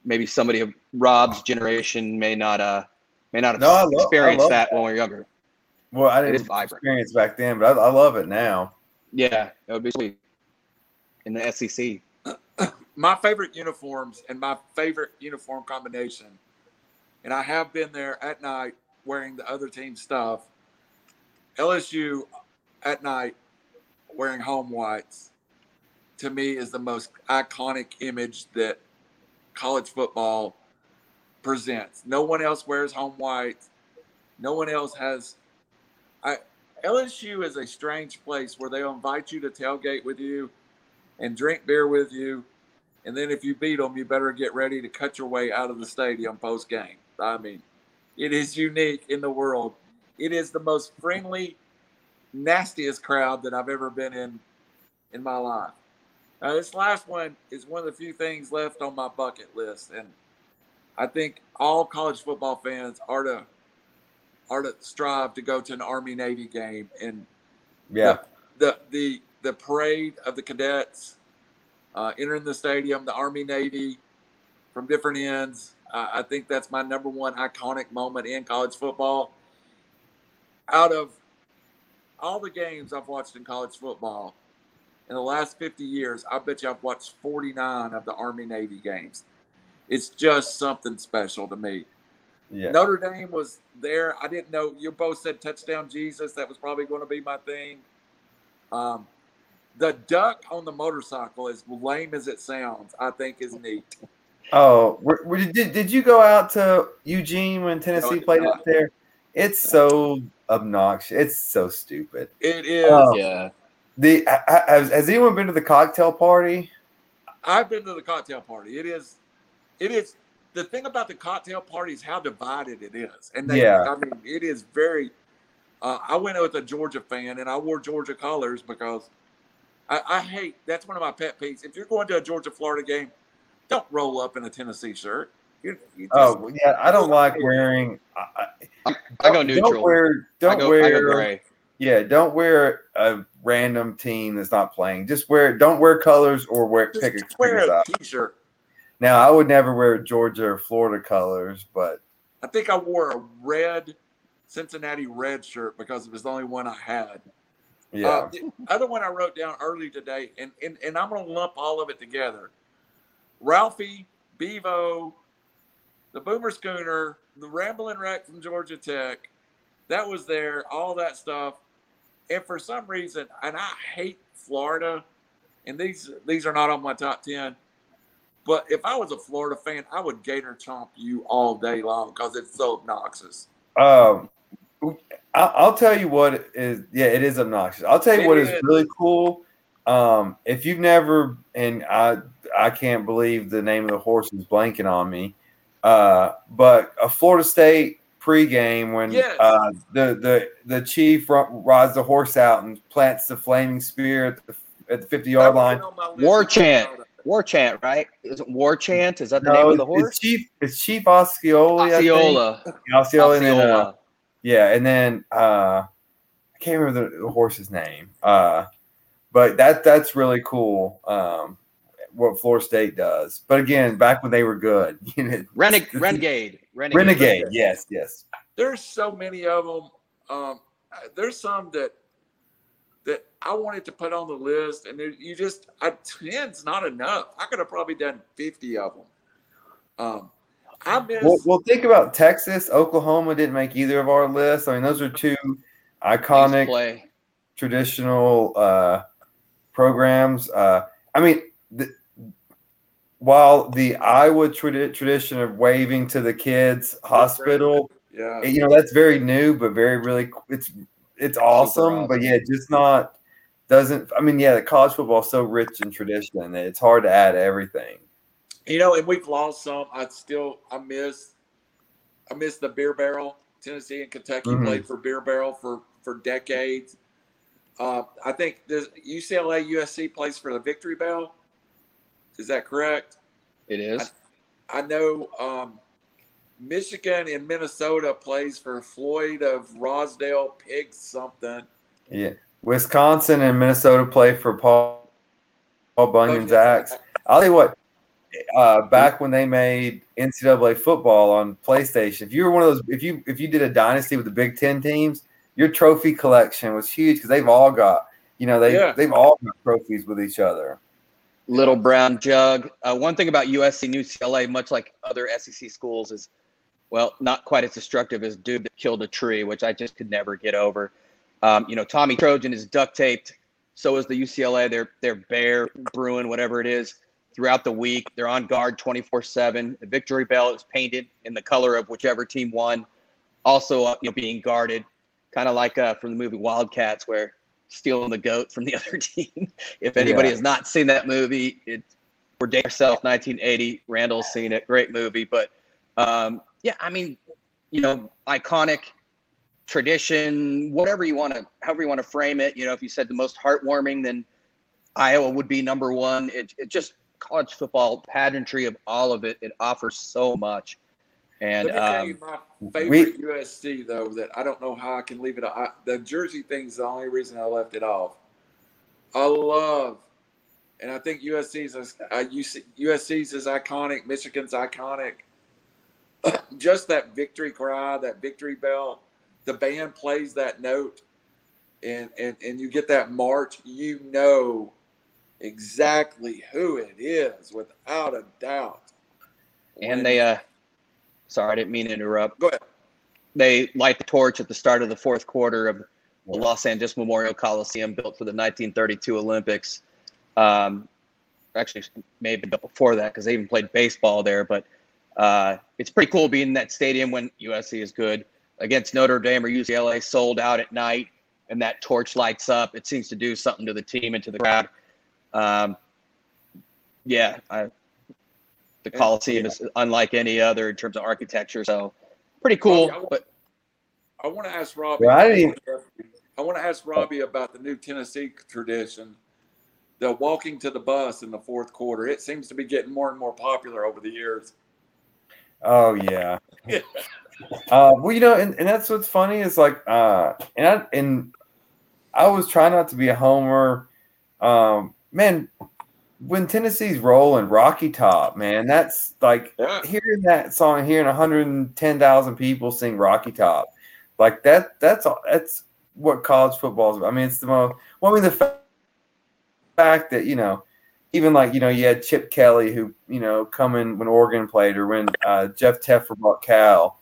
maybe somebody of Rob's generation may not uh, may not have No, love- experienced that that. when we were younger. Well, I didn't experience back then, but I, I love it now. Yeah, that would be sweet. In the SEC, my favorite uniforms and my favorite uniform combination, and I have been there at night wearing the other team's stuff. LSU at night wearing home whites to me is the most iconic image that college football presents. No one else wears home whites. No one else has. I LSU is a strange place where they'll invite you to tailgate with you and drink beer with you. And then if you beat them, you better get ready to cut your way out of the stadium post game. I mean, it is unique in the world. It is the most friendly, nastiest crowd that I've ever been in in my life. Now, this last one is one of the few things left on my bucket list, and I think all college football fans are to are to strive to go to an Army Navy game and Yeah. the the the parade of the cadets uh, entering the stadium, the Army Navy from different ends. Uh, I think that's my number one iconic moment in college football. Out of all the games I've watched in college football in the last 50 years, I bet you I've watched 49 of the Army Navy games. It's just something special to me. Yeah. Notre Dame was there. I didn't know. You both said touchdown Jesus. That was probably going to be my thing. Um, the duck on the motorcycle, as lame as it sounds, I think is neat. Oh, were, were, did, did you go out to Eugene when Tennessee did played not. out there? It's so obnoxious. It's so stupid. It is. Oh. yeah. The ha- ha- has, has anyone been to the cocktail party? I've been to the cocktail party. It is. It is. The thing about the cocktail party is how divided it is, and they, Yeah. I mean, it is very. Uh, I went with a Georgia fan, and I wore Georgia colors because I, I hate. That's one of my pet peeves. If you're going to a Georgia Florida game, don't roll up in a Tennessee shirt. You, you oh, just, Oh yeah, I don't like wearing. I, I go don't- neutral. Don't wear. Don't I go, wear. I go gray. Yeah, don't wear a random team that's not playing. Just wear. Don't wear colors or wear just pick a wear pick a a side. t-shirt. Now I would never wear Georgia or Florida colors, but I think I wore a red Cincinnati red shirt because it was the only one I had. Yeah, Uh, the other one I wrote down early today, and, and, and I'm going to lump all of it together. Ralphie, Bevo, the Boomer Schooner, the Rambling Wreck from Georgia Tech, that was there, all that stuff. And for some reason, and I hate Florida and these these are not on my top ten. But if I was a Florida fan, I would Gator chomp you all day long because it's so obnoxious. Um, I'll, I'll tell you what is. Yeah, it is obnoxious. I'll tell you It what is is. really cool. Um, if you've never, and I, I can't believe the name of the horse is blanking on me. Uh, but a Florida State pregame when Yes. uh, the the the chief ro- rides the horse out and plants the flaming spear at the at the fifty yard line. War chant. War chant, right? Is it war chant? Is that the name of the it's horse? Chief. It's Chief Osceola. I think. Osceola. Osceola. and uh, Osceola. Yeah, and then uh I can't remember the, the horse's name. Uh but that that's really cool. Um what Florida State does. But again, back when they were good, you know, Reneg- Renegade. Renegade. Renegade. Yes, yes. There's so many of them. Um, there's some that that I wanted to put on the list, and there, you just I, ten's not enough. I could have probably done fifty of them. Um, I miss. Well, well, think about Texas, Oklahoma didn't make either of our lists. I mean, those are two iconic Play. traditional uh, programs. Uh, I mean, the, while the Iowa tradi- tradition of waving to the kids hospital, yeah, you know, that's very new, but very really, it's it's awesome. But yeah, just not doesn't. I mean, yeah, the college football is so rich in tradition that it's hard to add everything. You know, and we've lost some. I still I miss I miss the beer barrel. Tennessee and Kentucky Mhm. played for beer barrel for for decades. Uh, I think the UCLA USC plays for the Victory Bell. Is that correct? It is. I know um, Michigan and Minnesota plays for Floyd of Rosedale Pig something. Yeah, Wisconsin and Minnesota play for Paul Paul Bunyan's axe. I'll tell you what. Uh, back when they made NCAA football on PlayStation, if you were one of those, if you if you did a dynasty with the Big Ten teams, your trophy collection was huge because they've all got, you know, they Yeah. they've all got trophies with each other. Little brown jug. Uh, one thing about USC and UCLA, much like other SEC schools, is well, not quite as destructive as dude that killed a tree, which I just could never get over. Um, you know, Tommy Trojan is duct taped. So is the UCLA. They're they're Bear, Bruin, whatever it is, throughout the week. They're on guard twenty four seven. The victory bell is painted in the color of whichever team won. Also, uh, you know, being guarded, kind of like uh, from the movie Wildcats, where stealing the goat from the other team. if anybody Yeah. has not seen that movie, it we're dating ourselves. 1980. Randall's seen it. Great movie, but um, yeah, I mean, you know, iconic tradition, whatever you want to, however you want to frame it. You know, if you said the most heartwarming, then Iowa would be number one. It, it just college football pageantry of all of it. It offers so much, and Let me tell um, you my favorite USC though that I don't know how I can leave it. I, the jersey thing's the only reason I left it off. I love, and I think USC's is, uh, UC, USC's is iconic. Michigan's iconic. Just that victory cry, that victory bell. The band plays that note, and and and you get that march. You know exactly who it is without a doubt. and When- they uh, sorry, I didn't mean to interrupt. go ahead. they light the torch at the start of the fourth quarter of the Los Angeles Memorial Coliseum, built for the 1932 Olympics. Um, actually, maybe built before that, because they even played baseball there. But uh, it's pretty cool being in that stadium when USC is good against Notre Dame or UCLA, sold out at night, and that torch lights up. It seems to do something to the team and to the crowd. Um, yeah, I, the Coliseum is unlike any other in terms of architecture. So pretty cool. Well, But I want to ask Robbie. Well, I I want to ask Robbie about the new Tennessee tradition, the walking to the bus in the fourth quarter. It seems to be getting more and more popular over the years. Oh yeah. uh, well, you know, and, and that's what's funny is like, uh, and I, and I was trying not to be a homer. Um, man, when Tennessee's rolling, Rocky Top, man, that's like Yeah. hearing that song, hearing 110,000 people sing Rocky Top, like that. That's all. That's what college football is. About. I mean, it's the most. Well, I mean, the fa- fact that you know, even like you know, you had Chip Kelly who you know coming when Oregon played, or when uh, Jeff Tedford bought Cal.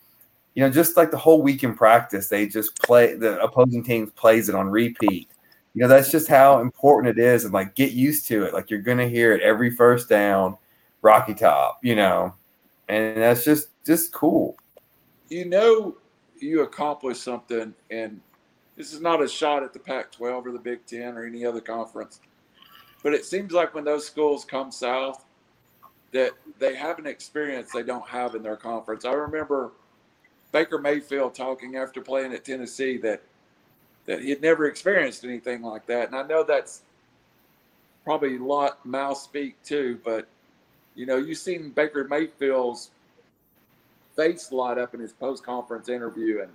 You know, just like the whole week in practice, they just play the opposing teams plays it on repeat. You know that's just how important it is, and like get used to it. Like you're gonna hear it every first down, Rocky Top, you know, and that's just just cool. You know, you accomplished something, and this is not a shot at the Pac-12 or the Big Ten or any other conference, but it seems like when those schools come south, that they have an experience they don't have in their conference. I remember Baker Mayfield talking after playing at Tennessee that that he had never experienced anything like that. And I know that's probably a lot mouth speak too, but you know, you've seen Baker Mayfield's face light up in his post conference interview and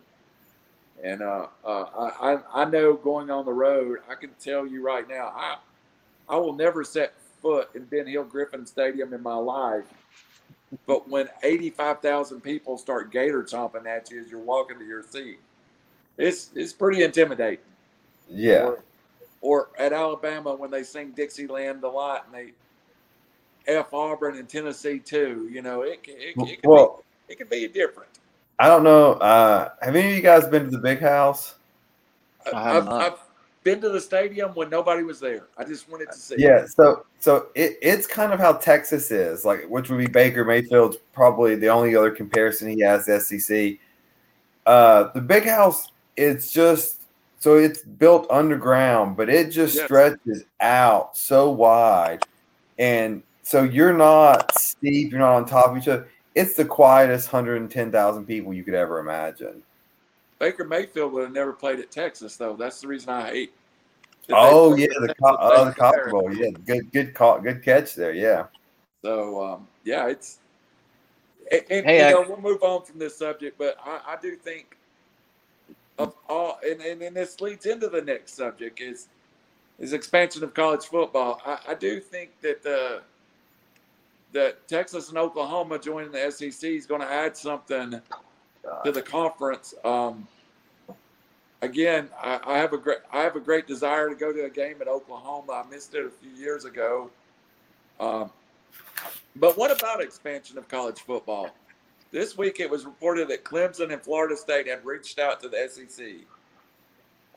and uh, uh, I, I know going on the road, I can tell you right now, I I will never set foot in Ben Hill Griffin Stadium in my life. But when 85,000 people start gator chomping at you as you're walking to your seat, it's it's pretty intimidating. Yeah. Or, or at Alabama when they sing Dixieland Delight and they F Auburn and Tennessee too. You know, it it, it, it can well, be it can be different. I don't know. Uh, have any of you guys been to the Big House? I have I've. I've been to the stadium when nobody was there. I just wanted to see. Yeah, so so it, it's kind of how Texas is, like which would be Baker Mayfield's probably the only other comparison he has to SEC. Uh, the Big House, it's just so it's built underground, but it just Yes. stretches out so wide, and so you're not steep, you're not on top of each other. It's the quietest 110,000 people you could ever imagine. Baker Mayfield would have never played at Texas, though. That's the reason I hate. Oh yeah, the Texas co- uh, the Cotton. Bowl, yeah, good good call, good catch there, yeah. So um, yeah, it's. And, and, Hey, you I- know, we'll move on from this subject, but I, I do think of all, and, and, and this leads into the next subject is is expansion of college football. I, I do think that the that Texas and Oklahoma joining the SEC is going to add something to the conference. Um, again, I, I have a great I have a great desire to go to a game at Oklahoma. I missed it a few years ago. Um, but what about expansion of college football? This week it was reported that Clemson and Florida State had reached out to the SEC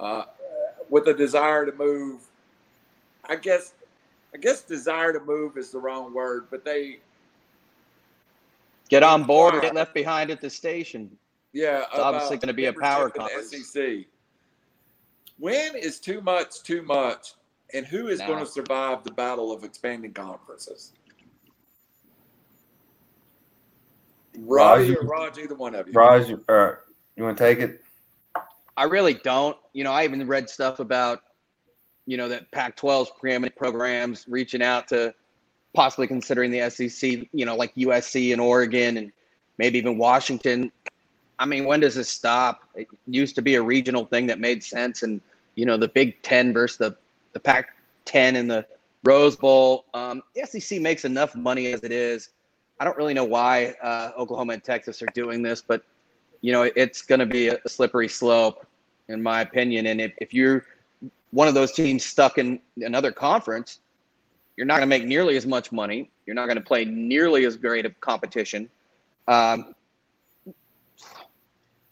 uh, with a desire to move. I guess, I guess desire to move is the wrong word, but they, Get on board or get left behind at the station. yeah, It's obviously gonna be a power conference. SEC. When is too much too much, and who is No. going to survive the battle of expanding conferences? Roddy Raj- or Raj, either one of you. Raj, uh, you want to take it? I really don't. You know, I even read stuff about, you know, that Pac-12's preeminent programs reaching out to possibly considering the SEC. You know, like USC and Oregon and maybe even Washington. I mean, when does this stop? It used to be a regional thing that made sense, and you know, the Big Ten versus the the Pac-10 and the Rose Bowl. Um, the SEC makes enough money as it is. I don't really know why uh, Oklahoma and Texas are doing this, but you know, it's going to be a slippery slope, in my opinion. And if, if you're one of those teams stuck in another conference, you're not going to make nearly as much money. You're not going to play nearly as great of competition. Um,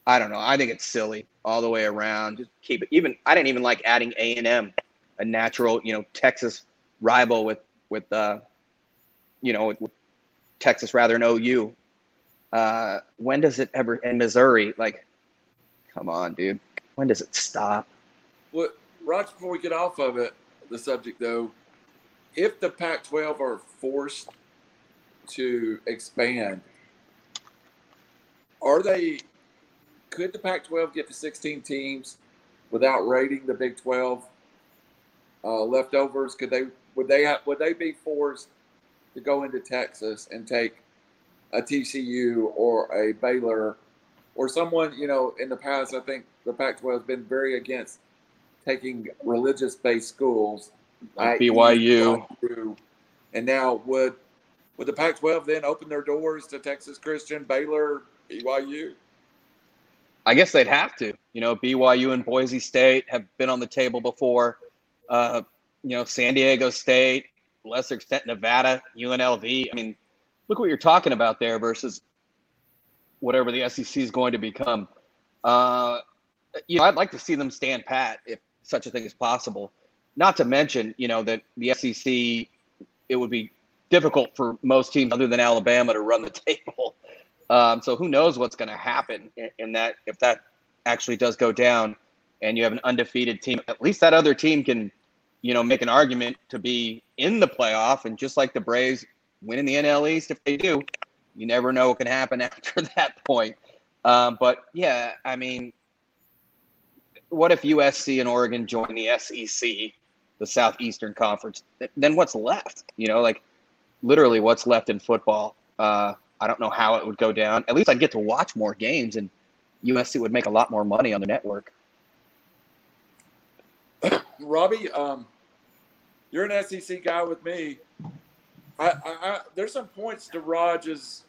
I don't know. I think it's silly all the way around. Just keep it. Even I didn't even like adding A and M, a natural, you know, Texas rival with with uh, you know, with Texas rather than OU. Uh, when does it ever in Missouri? Like, come on, dude. When does it stop? Well, Raj, before we get off of it, the subject though, if the Pac-12 are forced to expand, are they? Could the Pac-12 get to 16 teams without raiding the Big 12 uh, leftovers? Could they? Would they? Have, would they be forced to go into Texas and take a TCU or a Baylor or someone? You know, in the past, I think the Pac-12 has been very against taking religious-based schools, Like BYU. BYU. And now would would the Pac-12 then open their doors to Texas Christian, Baylor, BYU? I guess they'd have to. You know, BYU and Boise State have been on the table before. Uh, you know, San Diego State, lesser extent Nevada, UNLV. I mean, look what you're talking about there versus whatever the SEC is going to become. Uh, you know, I'd like to see them stand pat if such a thing is possible. not to mention, you know, that the SEC, it would be difficult for most teams other than Alabama to run the table. Um, so who knows what's going to happen in, in that if that actually does go down, and you have an undefeated team. At least that other team can, you know, make an argument to be in the playoff. And just like the Braves winning the NL East, if they do, you never know what can happen after that point. Um, but yeah, I mean, what if USC and Oregon join the SEC, the Southeastern Conference? Then what's left? You know, like literally what's left in football. Uh, I don't know how it would go down. At least I'd get to watch more games, and USC would make a lot more money on the network. Robbie, um, you're an SEC guy with me. I, I, I, there's some points to Raj's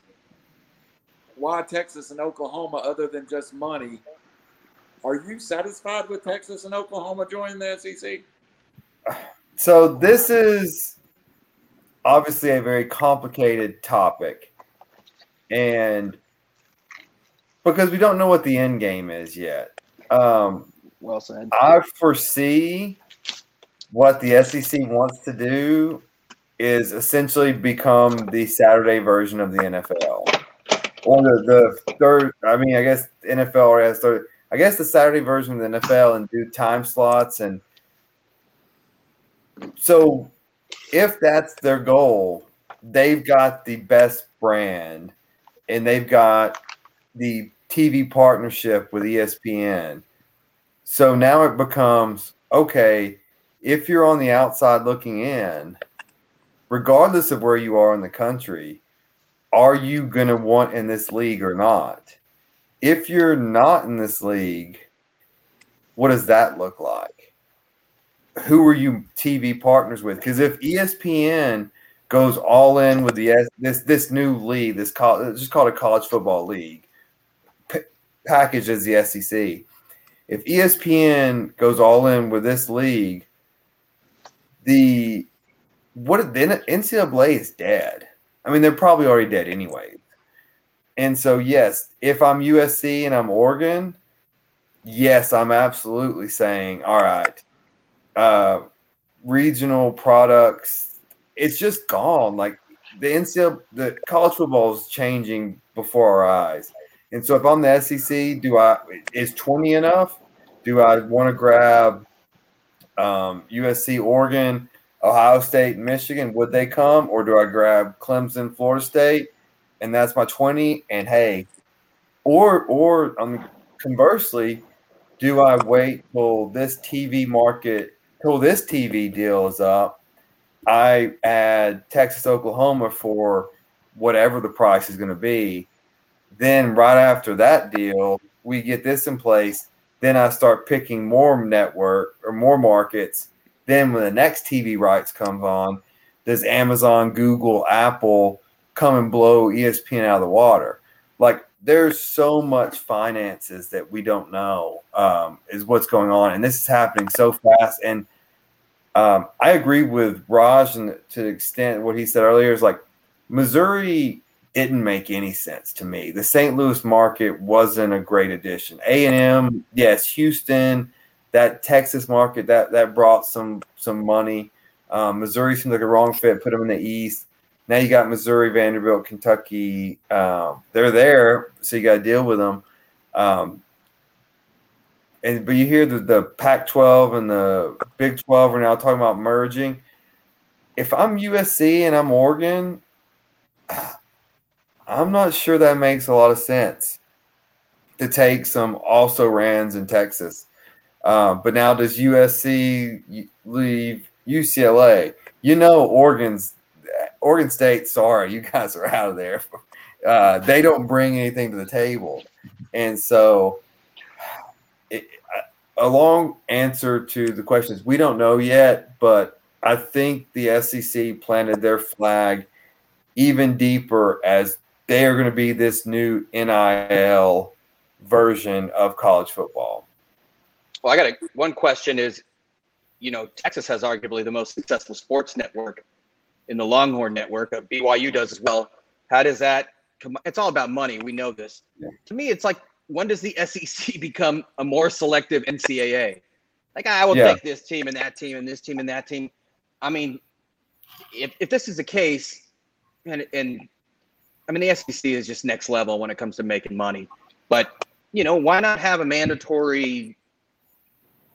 why Texas and Oklahoma other than just money. Are you satisfied with Texas and Oklahoma joining the SEC? So this is obviously a very complicated topic. And because we don't know what the end game is yet. Um, well said. I foresee what the SEC wants to do is essentially become the Saturday version of the NFL. Or the, the third, I mean, I guess NFL has third, I guess the Saturday version of the NFL and do time slots. And so if that's their goal, they've got the best brand and they've got the TV partnership with ESPN so now it becomes okay, if you're on the outside looking in, regardless of where you are in the country, are you going to want in this league or not? If you're not in this league, what does that look like? Who are you TV partners with? Because if ESPN goes all in with the this this new league, this college, it's just called a college football league, p- as the SEC if ESPN goes all in with this league, the what then NCAA is dead. I mean, they're probably already dead anyway. And so, yes, if I'm USC and I'm Oregon, yes, I'm absolutely saying, all right, uh, regional products, it's just gone. Like the NCAA, the college football is changing before our eyes. And so if I'm the SEC, do I is 20 enough? Do I want to grab um, USC, Oregon, Ohio State, Michigan? Would they come, or do I grab Clemson, Florida State, and that's my 20? And hey, or or um, conversely, do I wait till this TV market, till this TV deal is up? I add Texas, Oklahoma for whatever the price is going to be then right after that deal, we get this in place. Then I start picking more network or more markets. Then when the next TV rights comes on, does Amazon, Google, Apple come and blow ESPN out of the water? Like there's so much finances that we don't know um, is what's going on, and this is happening so fast. And um, I agree with Raj and to the extent what he said earlier is like Missouri didn't make any sense to me. The St. Louis market wasn't a great addition. A and M, yes, Houston, that Texas market that that brought some some money. Um, Missouri seemed like a wrong fit. Put them in the East. Now you got Missouri, Vanderbilt, Kentucky. Um, they're there, so you got to deal with them. Um, and but you hear the the Pac-12 and the Big 12 are now talking about merging. If I'm USC and I'm Oregon, I'm not sure that makes a lot of sense to take some also rans in Texas. Uh, but now does USC leave UCLA? You know, Oregon's Oregon State. Sorry, you guys are out of there. Uh, they don't bring anything to the table, and so it, a long answer to the question is we don't know yet. But I think the SEC planted their flag even deeper as they are going to be this new NIL version of college football. Well, I got a, one question is, you know, Texas has arguably the most successful sports network in the Longhorn network. Uh, BYU does as well. How does that? come? It's all about money. We know this. Yeah. To me, it's like when does the SEC become a more selective NCAA? Like I will Yeah. take this team and that team and this team and that team. I mean, if if this is the case, and and I mean the SEC is just next level when it comes to making money. But you know, why not have a mandatory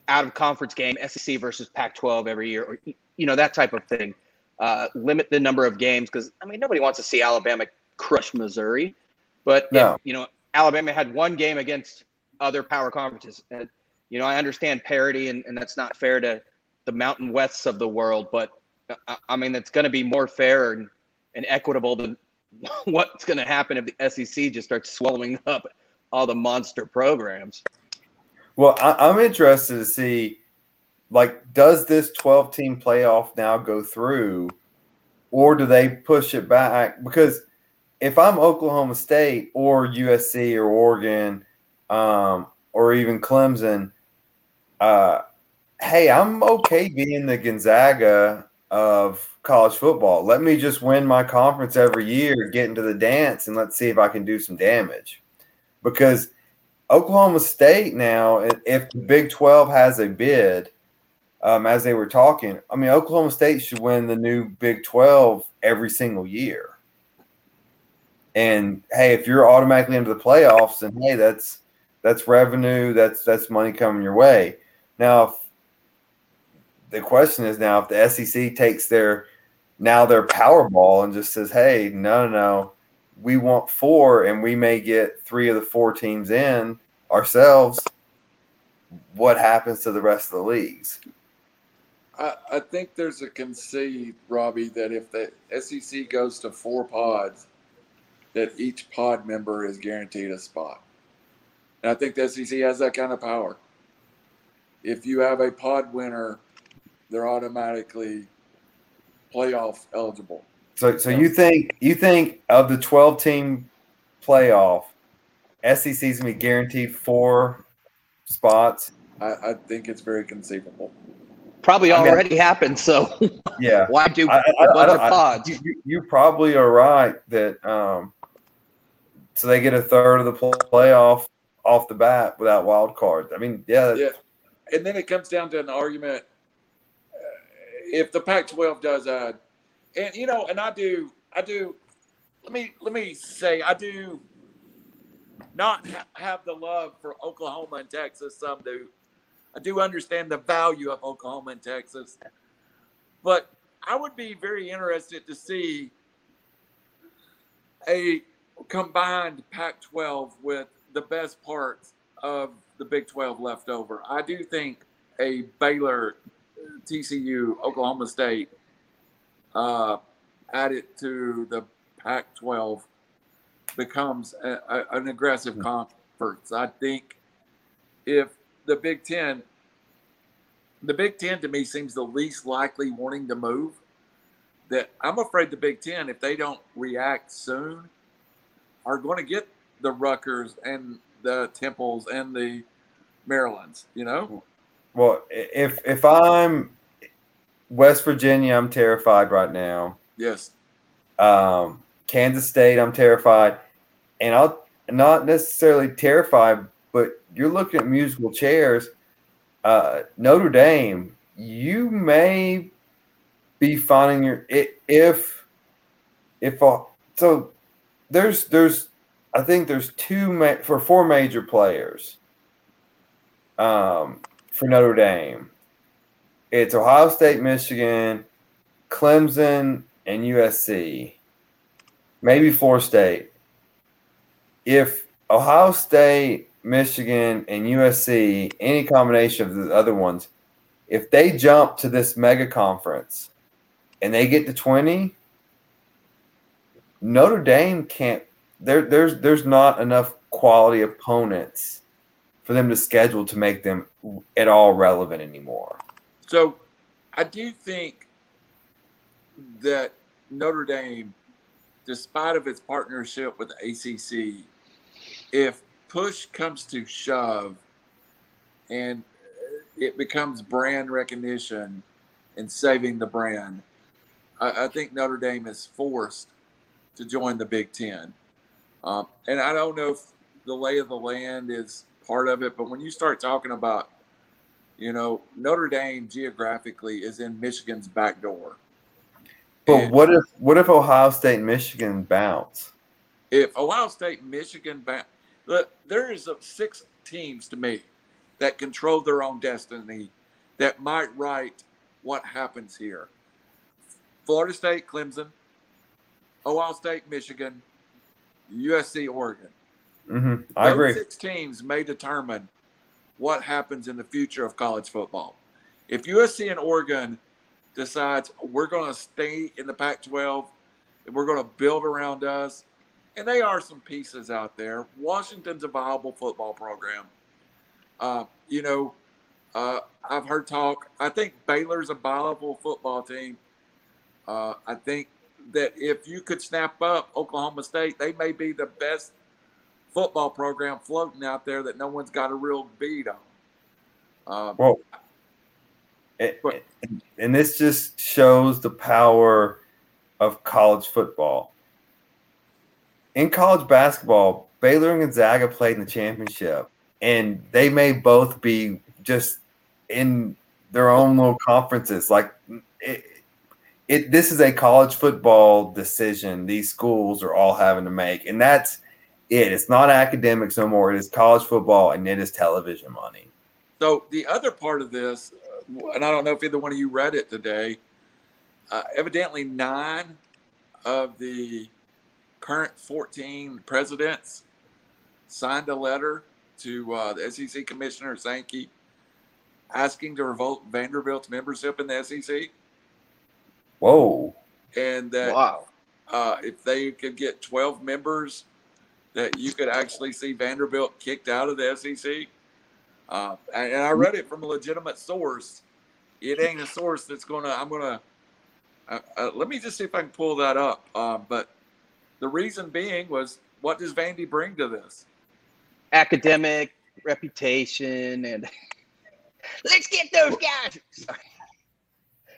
out of conference game, SEC versus Pac-12 every year, or you know that type of thing? Uh, limit the number of games because I mean nobody wants to see Alabama crush Missouri, but if, you know Alabama had one game against other power conferences. And, you know, I understand parity, and, and that's not fair to the Mountain Wests of the world, but I, I mean, it's going to be more fair and, and equitable than what's going to happen if the SEC just starts swallowing up all the monster programs. Well, I, I'm interested to see, like, does this 12 team playoff now go through, or do they push it back? Because if I'm Oklahoma State or USC or Oregon, um, or even Clemson, uh, hey, I'm okay being the Gonzaga of college football. Let me just win my conference every year, get into the dance, and let's see if I can do some damage. Because Oklahoma State now, if the Big 12 has a bid, um, as they were talking, I mean, Oklahoma State should win the new Big 12 every single year. And hey, if you're automatically into the playoffs, then hey, that's that's revenue, that's that's money coming your way. Now, the question is now if the SEC takes their now their Powerball and just says, "Hey, no, no, no, we want four, and we may get three of the four teams in ourselves." What happens to the rest of the leagues? I, I think there's a conceit, Robbie, that if the SEC goes to four pods, that each pod member is guaranteed a spot. And I think the SEC has that kind of power. If you have a pod winner, they're automatically playoff eligible. So, so you think you think of the twelve team playoff, SEC's gonna be guaranteed four spots? I, I think it's very conceivable. Probably I mean- already happened, so Yeah, why do I- I- a I bunch don't- of pods? you, you, you probably are right that um, so they get a third of the pl- playoff off the bat without wild cards. I mean, yeah, Yeah. And then it comes down to an argument if the Pac 12 does that, and you know, and I do, I do, let me, let me say, I do not ha- have the love for Oklahoma and Texas. Some do. I do understand the value of Oklahoma and Texas, but I would be very interested to see a combined Pac 12 with the best parts of the Big 12 left over. I do think a Baylor, TCU, Oklahoma State uh, added to the Pac 12 becomes a, a- an aggressive conference. I think if the Big Ten, the Big Ten to me seems the least likely wanting to move. That I'm afraid the Big Ten, if they don't react soon, are going to get the Rutgers and the Temples and the Marylands. You know, Well, if if I'm West Virginia, I'm terrified right now. yes, Um, Kansas State, I'm terrified, and I'll not necessarily terrified, but you're looking at musical chairs. Uh, Notre Dame, you may be finding your if if so. There's there's I think there's two ma- for four major players. Um, for Notre Dame, it's Ohio State, Michigan, Clemson, and USC maybe Florida State. If Ohio State, Michigan, and USC, any combination of the other ones, if they jump to this mega conference and they get to 20, Notre Dame can't there there's there's not enough quality opponents for them to schedule to make them at all relevant anymore. So I do think that Notre Dame, despite of its partnership with ACC, if push comes to shove and it becomes brand recognition and saving the brand, I, I think Notre Dame is forced to join the Big Ten. Um, and I don't know if the lay of the land is part of it, but when you start talking about You know, Notre Dame geographically is in Michigan's back door. But And what if what if Ohio State and Michigan bounce? if Ohio State, Michigan, ba- look, there is a, six teams to me that control their own destiny that might write what happens here. Florida State, Clemson, Ohio State, Michigan, USC, Oregon. Hmm I Those agree. six teams may determine what happens in the future of college football. If USC and Oregon decides we're going to stay in the Pac-12 and we're going to build around us, and they are some pieces out there. Washington's a viable football program. Uh, you know, uh, I've heard talk. I think Baylor's a viable football team. Uh, I think that if you could snap up Oklahoma State, they may be the best football program floating out there that no one's got a real beat on. Uh, Well, it- But- and this just shows the power of college football. In college basketball, Baylor and Gonzaga played in the championship, and they may both be just in their own little conferences. Like it, it this is a college football decision these schools are all having to make, and that's it. It's not academics no more. It is college football, and it is television money. So the other part of this, uh, and I don't know if either one of you read it today. Uh, evidently, nine of the current 14 presidents signed a letter to uh, the SEC Commissioner Sankey asking to revoke Vanderbilt's membership in the SEC, Whoa. and that Wow. uh, if they could get 12 members, that you could actually see Vanderbilt kicked out of the SEC. Uh, and, and I read it from a legitimate source. It ain't a source that's going to, I'm going to, uh, uh, let me just see if I can pull that up. Uh, but the reason being was, what does Vandy bring to this? Academic reputation and let's get those guys. Sorry.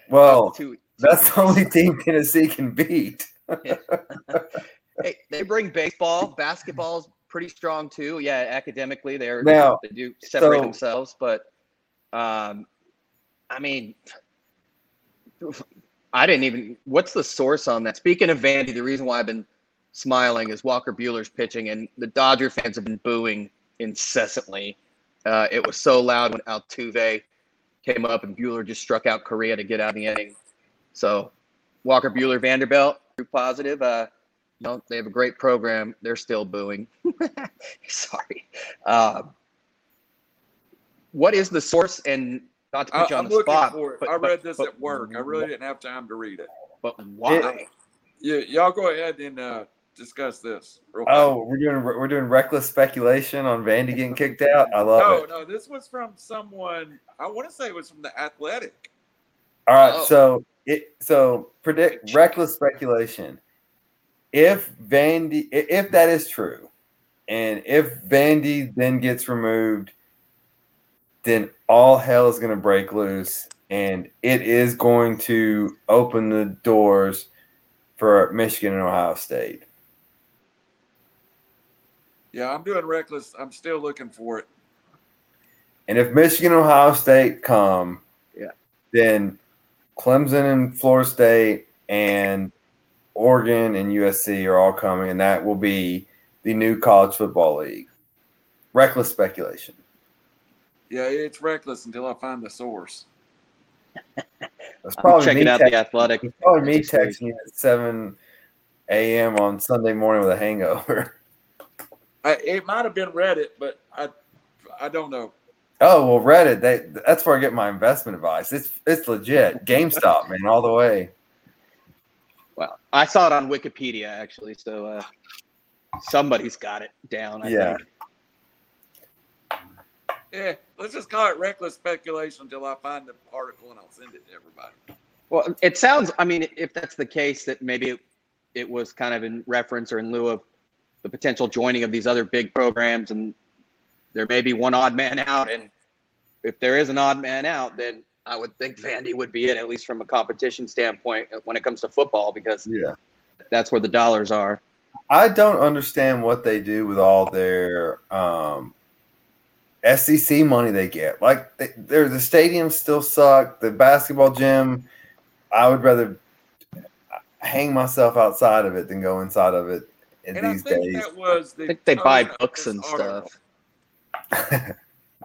Well, that's the only team Tennessee can beat. Hey, they bring baseball, basketball's pretty strong too. Yeah, academically they're Now, they do separate so- themselves, but um, I mean, I didn't even. What's the source on that? Speaking of Vandy, the reason why I've been smiling is Walker Buehler's pitching, and the Dodger fans have been booing incessantly. Uh, it was so loud when Altuve came up and Buehler just struck out Correa to get out of the inning. So Walker Buehler Vanderbilt, positive. Uh, you know, they have a great program. They're still booing. Sorry. Um, what is the source? And not to I, put you on I'm the looking spot, for it. but- I but- read this but- at work. I really didn't have time to read it. But why? Yeah, y'all go ahead and uh, discuss this. Real quick. Oh, we're doing we're doing reckless speculation on Vandy getting kicked out. I love no, it. no, this was from someone. I want to say it was from the Athletic. All right, Oh. so it so predict reckless speculation. If Vandy, if that is true, and if Vandy then gets removed, then all hell is going to break loose, and it is going to open the doors for Michigan and Ohio State. Yeah, I'm doing reckless. I'm still looking for it. And if Michigan and Ohio State come, Yeah. then Clemson and Florida State and Oregon and USC are all coming, and that will be the new college football league. Reckless speculation. Yeah, it's reckless until I find the source. That's probably checking out text- the athletic. it's probably me texting you at 7 a.m. on Sunday morning with a hangover. I, it might have been Reddit, but I, I don't know. Oh well, Reddit. They, that's where I get my investment advice. It's it's legit. GameStop, man, all the way. Well, I saw it on Wikipedia actually, so uh, somebody's got it down. I Yeah. think. Yeah, let's just call it reckless speculation until I find the article and I'll send it to everybody. Well, it sounds. I mean, if that's the case, that maybe it, it was kind of in reference or in lieu of the potential joining of these other big programs, and there may be one odd man out. And if there is an odd man out, then I would think Vandy would be it, at least from a competition standpoint, when it comes to football, because Yeah. that's where the dollars are. I don't understand what they do with all their um SEC money they get. Like they, they're, the stadiums still suck. The basketball gym, I would rather hang myself outside of it than go inside of it in And these think days. that was the I think they buy books and article. stuff.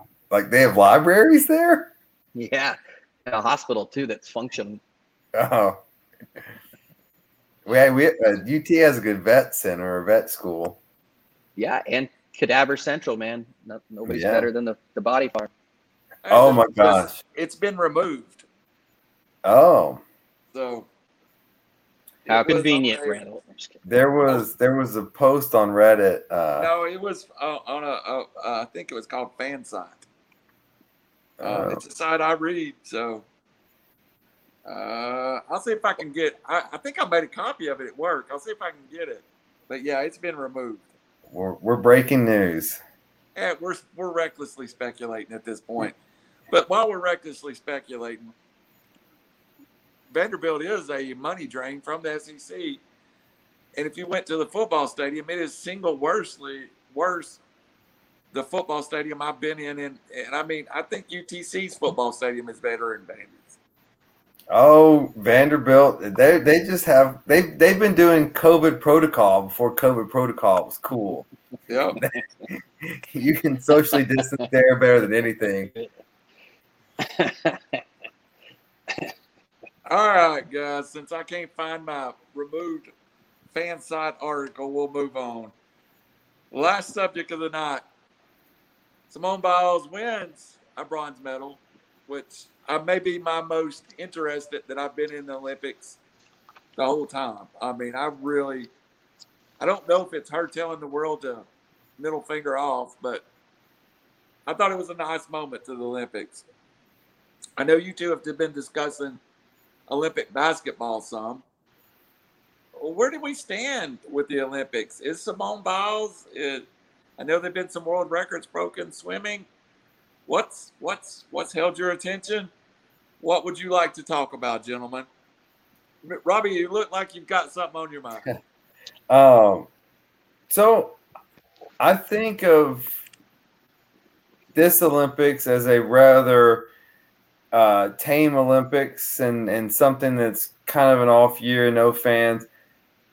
like they have libraries there. Yeah, and a hospital too that's functioning. Oh, we we uh, UT has a good vet center or vet school. Yeah, and Cadaver Central, man. No, nobody's Yeah. better than the, the body farm. Oh my gosh. It's been removed. Oh, So How it was convenient, a- Randall. I'm just kidding. there was there was a post on Reddit. Uh, No, it was uh, on a, uh, uh, I think it was called Fansite. Uh, uh, it's a site I read, so uh, I'll see if I can get. I, I think I made a copy of it at work. I'll see if I can get it. But yeah, it's been removed. we're, we're breaking news. Yeah, we're we're recklessly speculating at this point. But while we're recklessly speculating, Vanderbilt is a money drain from the SEC. And if you went to the football stadium, it is single worstly worse the football stadium I've been in. And, and I mean, I think UTC's football stadium is better than Vandy's. Oh, Vanderbilt, they they just have they they've been doing COVID protocol before COVID protocol was cool. Yeah. You can socially distance there better than anything. All right, guys. Since I can't find my removed fan site article, we'll move on. Last subject of the night. Simone Biles wins a bronze medal, which I may be my most interested that I've been in the Olympics the whole time. I mean, I really, I don't know if it's her telling the world to middle finger off, but I thought it was a nice moment to the Olympics. I know you two have been discussing Olympic basketball some. Where do we stand with the Olympics? Is Simone Biles? Is, I know there've been some world records broken swimming. What's what's what's held your attention? What would you like to talk about, gentlemen? Robbie, you look like you've got something on your mind. Um, so I think of this Olympics as a rather uh, tame Olympics and, and something that's kind of an off year, no fans.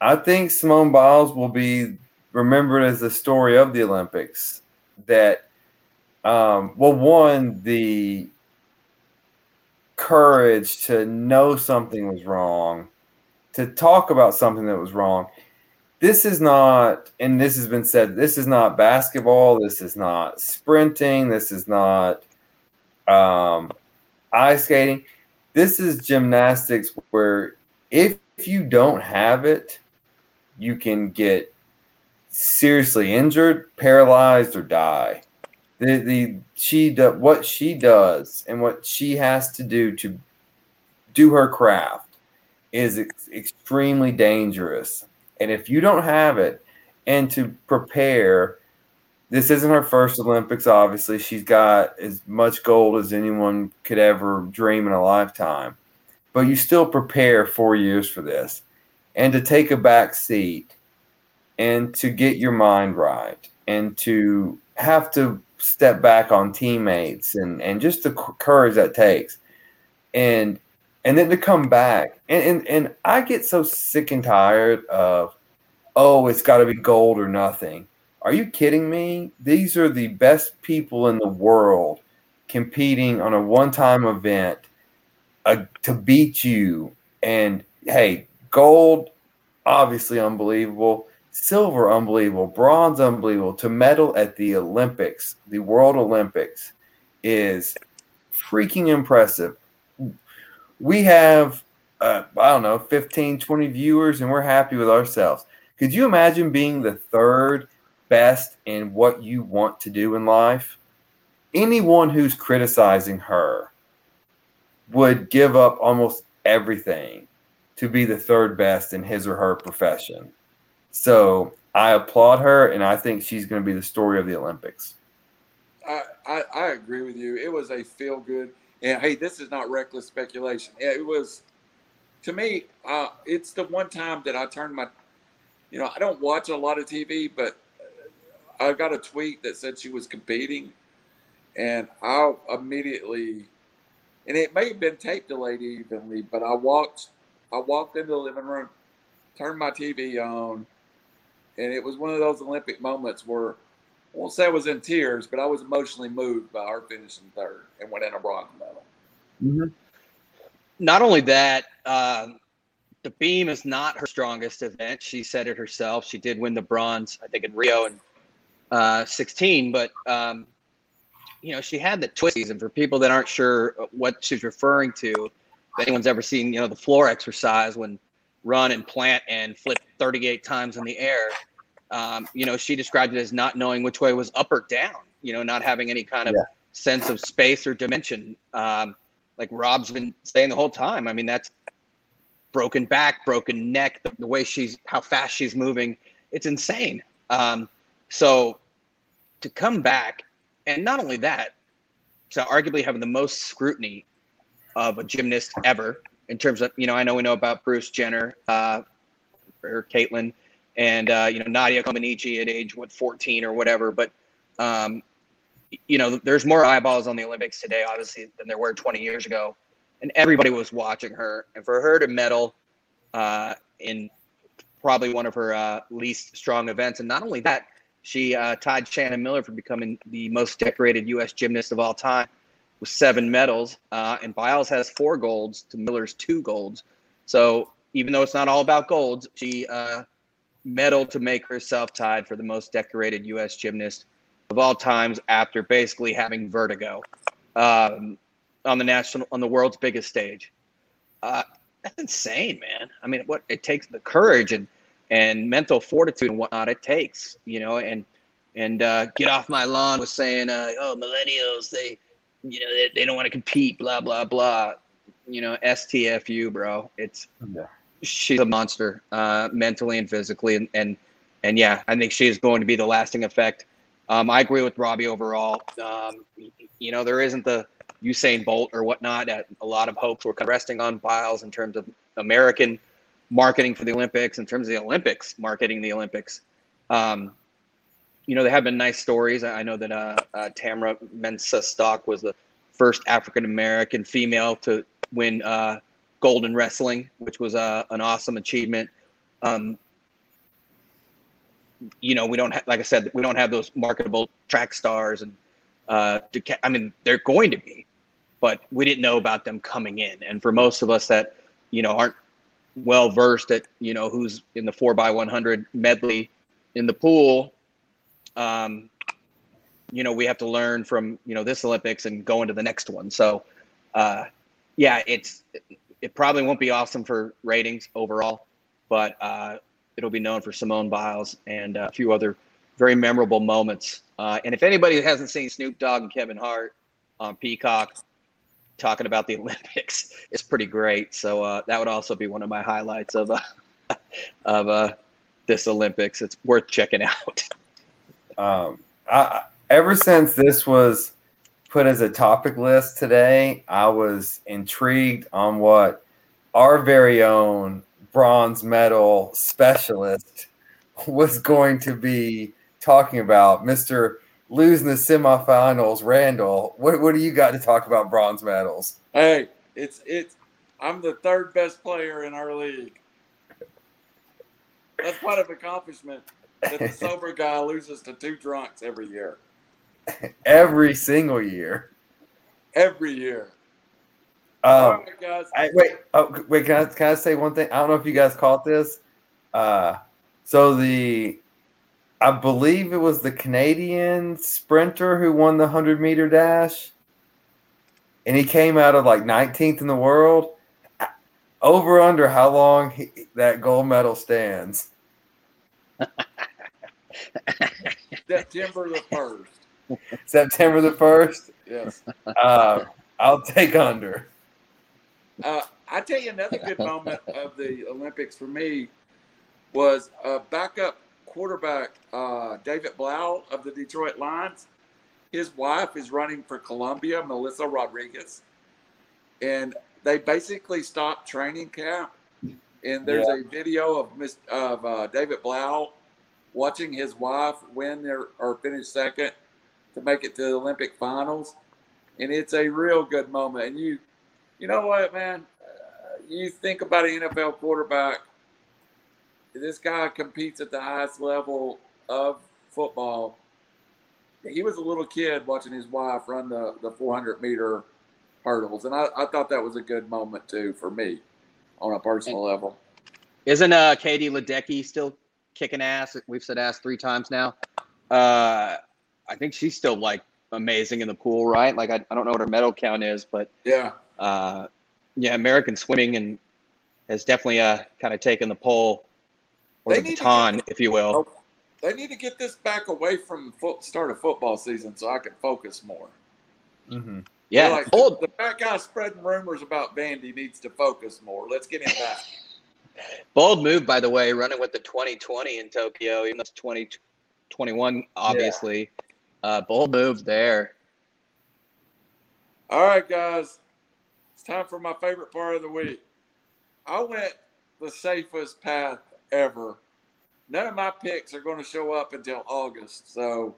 I think Simone Biles will be remembered as the story of the Olympics. That, um, well, one, the courage to know something was wrong, to talk about something that was wrong. This is not, and this has been said, this is not basketball. This is not sprinting. This is not um, ice skating. This is gymnastics where if you don't have it, you can get seriously injured, paralyzed, or die. The the she do, what she does and what she has to do to do her craft is ex- extremely dangerous. And if you don't have it, and to prepare, this isn't her first Olympics. Obviously, she's got as much gold as anyone could ever dream in a lifetime. But you still prepare four years for this, and to take a back seat, and to get your mind right, and to have to step back on teammates, and and just the courage that takes, and and then to come back, and and, and I get so sick and tired of, oh, it's got to be gold or nothing. Are you kidding me? These are the best people in the world competing on a one-time event uh, to beat you. And hey, gold, obviously unbelievable. Silver, unbelievable. Bronze, unbelievable. To medal at the Olympics, the World Olympics, is freaking impressive. We have, uh, I don't know, 15, 20 viewers, and we're happy with ourselves. Could you imagine being the third best in what you want to do in life? Anyone who's criticizing her would give up almost everything to be the third best in his or her profession. So I applaud her, and I think she's going to be the story of the Olympics. I, I, I agree with you. It was a feel good. And hey, this is not reckless speculation. It was, to me, uh, it's the one time that I turned my, you know, I don't watch a lot of TV, but I got a tweet that said she was competing. and I immediately, and it may have been tape delayed evenly, but I walked, I walked into the living room, turned my TV on, and it was one of those Olympic moments where I won't say I was in tears, but I was emotionally moved by her finishing third and winning a bronze medal. Mm-hmm. Not only that, um, the beam is not her strongest event. She said it herself. She did win the bronze, I think, in Rio in uh, 16, but um, you know she had the twisties. And for people that aren't sure what she's referring to, if anyone's ever seen you know the floor exercise when run and plant and flip 38 times in the air, um, you know she described it as not knowing which way was up or down. You know, not having any kind of yeah. sense of space or dimension. Um, like Rob's been saying the whole time. I mean, that's broken back, broken neck, the, the way she's, how fast she's moving. It's insane. Um, so to come back, and not only that, so arguably having the most scrutiny of a gymnast ever in terms of, you know, I know we know about Bruce Jenner uh, or Caitlyn and, uh, you know, Nadia Comaneci at age, what, 14 or whatever. But, um, you know, there's more eyeballs on the Olympics today, obviously, than there were 20 years ago. And everybody was watching her. And for her to medal uh, in probably one of her uh, least strong events, and not only that, she uh, tied Shannon Miller for becoming the most decorated U.S. gymnast of all time with seven medals. Uh, and Biles has four golds to Miller's two golds. So even though it's not all about golds, she uh, medaled to make herself tied for the most decorated U.S. gymnast of all times after basically having vertigo um, on the national on the world's biggest stage. Uh, that's insane, man. I mean, what it takes the courage and and mental fortitude and whatnot it takes, you know, and and uh, get off my lawn with saying, uh, oh, millennials, they, you know, they, they don't want to compete, blah blah blah. You know, STFU, bro. It's yeah. she's a monster, uh, mentally and physically, and and and yeah, I think she is going to be the lasting effect um, I agree with Robbie overall. Um, you know, there isn't the Usain Bolt or whatnot. A lot of hopes were resting on Biles in terms of American marketing for the Olympics, in terms of the Olympics marketing the Olympics. Um, you know, there have been nice stories. I know that uh, uh, Tamyra Mensah Stock was the first African American female to win uh, gold in wrestling, which was uh, an awesome achievement. Um, you know, we don't have, like I said, we don't have those marketable track stars, and uh, I mean, they're going to be, but we didn't know about them coming in. And for most of us that, you know, aren't well versed at, you know, who's in the four by one hundred medley in the pool, um, you know, we have to learn from you know this Olympics and go into the next one. So, uh, yeah, it's it probably won't be awesome for ratings overall, but uh, it'll be known for Simone Biles and a few other very memorable moments. Uh, and if anybody hasn't seen Snoop Dogg and Kevin Hart on Peacock talking about the Olympics, it's pretty great. So uh, that would also be one of my highlights of uh, of uh, this Olympics. It's worth checking out. Um, I, ever since this was put as a topic list today, I was intrigued on what our very own bronze medal specialist was going to be talking about. Mr. Losing the semifinals, Randall. What, what do you got to talk about bronze medals? Hey, it's it's I'm the third best player in our league. That's quite an accomplishment that the sober guy loses to two drunks every year. every single year. Every year. Um, right, I, wait, oh, wait. Can I can I say one thing? I don't know if you guys caught this. Uh, so the, I believe it was the Canadian sprinter who won the hundred meter dash, and he came out of like 19th in the world. Over under how long he, that gold medal stands? September the first. September the first. Yes. Uh, I'll take under. Uh, I tell you another good moment of the Olympics for me was a backup quarterback, uh, David Blough of the Detroit Lions. His wife is running for Colombia, Melissa Rodriguez, and they basically stopped training camp. And there's yeah. a video of Miss of uh, David Blough watching his wife win their or finish second to make it to the Olympic finals, and it's a real good moment. And you, you know what, man? Uh, you think about an NFL quarterback. This guy competes at the highest level of football. He was a little kid watching his wife run the, the 400 meter hurdles, and I, I thought that was a good moment too for me on a personal level. Isn't uh Katie Ledecky still kicking ass? We've said ass three times now. Uh, I think she's still like amazing in the pool, right? Like I, I don't know what her medal count is, but Yeah, uh, yeah, American swimming and has definitely uh kind of taken the pole or They the baton, get- if you will. Oh, they need to get this back away from foot, start of football season so I can focus more. Mm-hmm. Yeah, like old the fat guy spreading rumors about Vandy needs to focus more. Let's get him back. Bold move by the way, running with the 2020 in Tokyo, even though it's 2021, obviously. Uh, bold move there. All right, guys, it's time for my favorite part of the week. I went the safest path ever. None of my picks are going to show up until August, so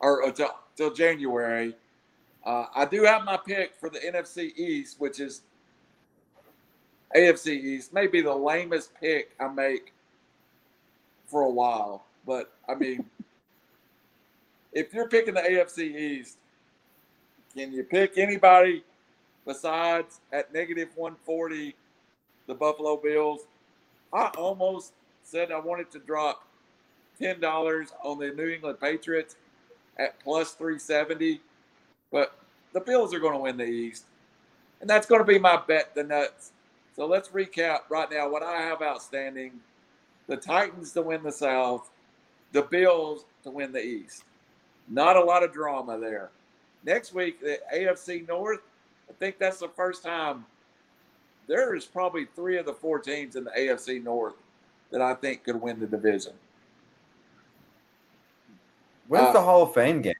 or until, until January. Uh, I do have my pick for the NFC East, which is AFC East. Maybe the lamest pick I make for a while, but I mean, if you're picking the AFC East, can you pick anybody besides at negative 140 the Buffalo Bills? I almost said I wanted to drop $10 on the New England Patriots at plus 370, but the Bills are going to win the East. And that's going to be my bet, the Nuts. So let's recap right now what I have outstanding the Titans to win the South, the Bills to win the East. Not a lot of drama there. Next week, the AFC North, I think that's the first time there is probably three of the four teams in the AFC North that I think could win the division. When's Uh, the Hall of Fame game?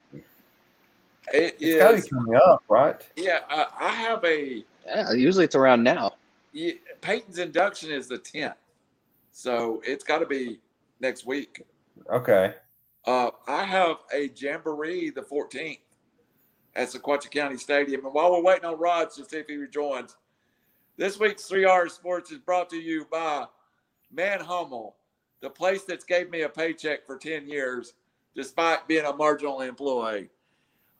It It's got to be coming up, right? yeah, I, I have a, Yeah, usually it's around now. Peyton's induction is the 10th. So it's got to be next week. Okay. Uh, I have a jamboree the 14th at Sequatchie County Stadium. And while we're waiting on Rod to see if he rejoins, this week's 3R Sports is brought to you by Mann+Hummel, the place that's gave me a paycheck for 10 years despite being a marginal employee.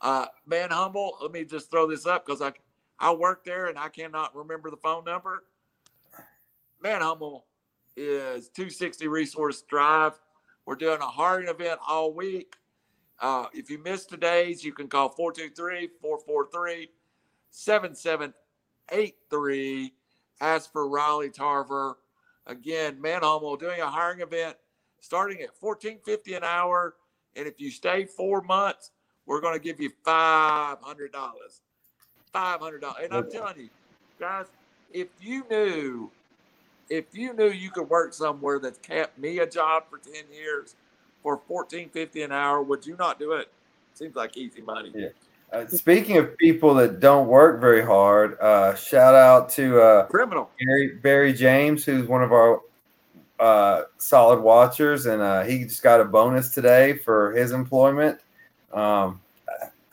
Uh, Mann+Hummel, let me just throw this up because I, I work there and I cannot remember the phone number. Mann+Hummel is 260 Resource Drive. We're doing a hiring event all week. Uh, if you missed today's, you can call 423 443 7783. Ask for Riley Tarver. Again, Mann+Hummel doing a hiring event starting at 1450 an hour. And if you stay four months, we're going to give you $500. $500. And I'm telling you, guys, if you knew if you knew you could work somewhere that's kept me a job for 10 years for 1450 an hour would you not do it seems like easy money Yeah. Uh, speaking of people that don't work very hard, uh, shout out to uh, criminal Barry, Barry James, who's one of our uh, solid watchers, and uh, he just got a bonus today for his employment. Um,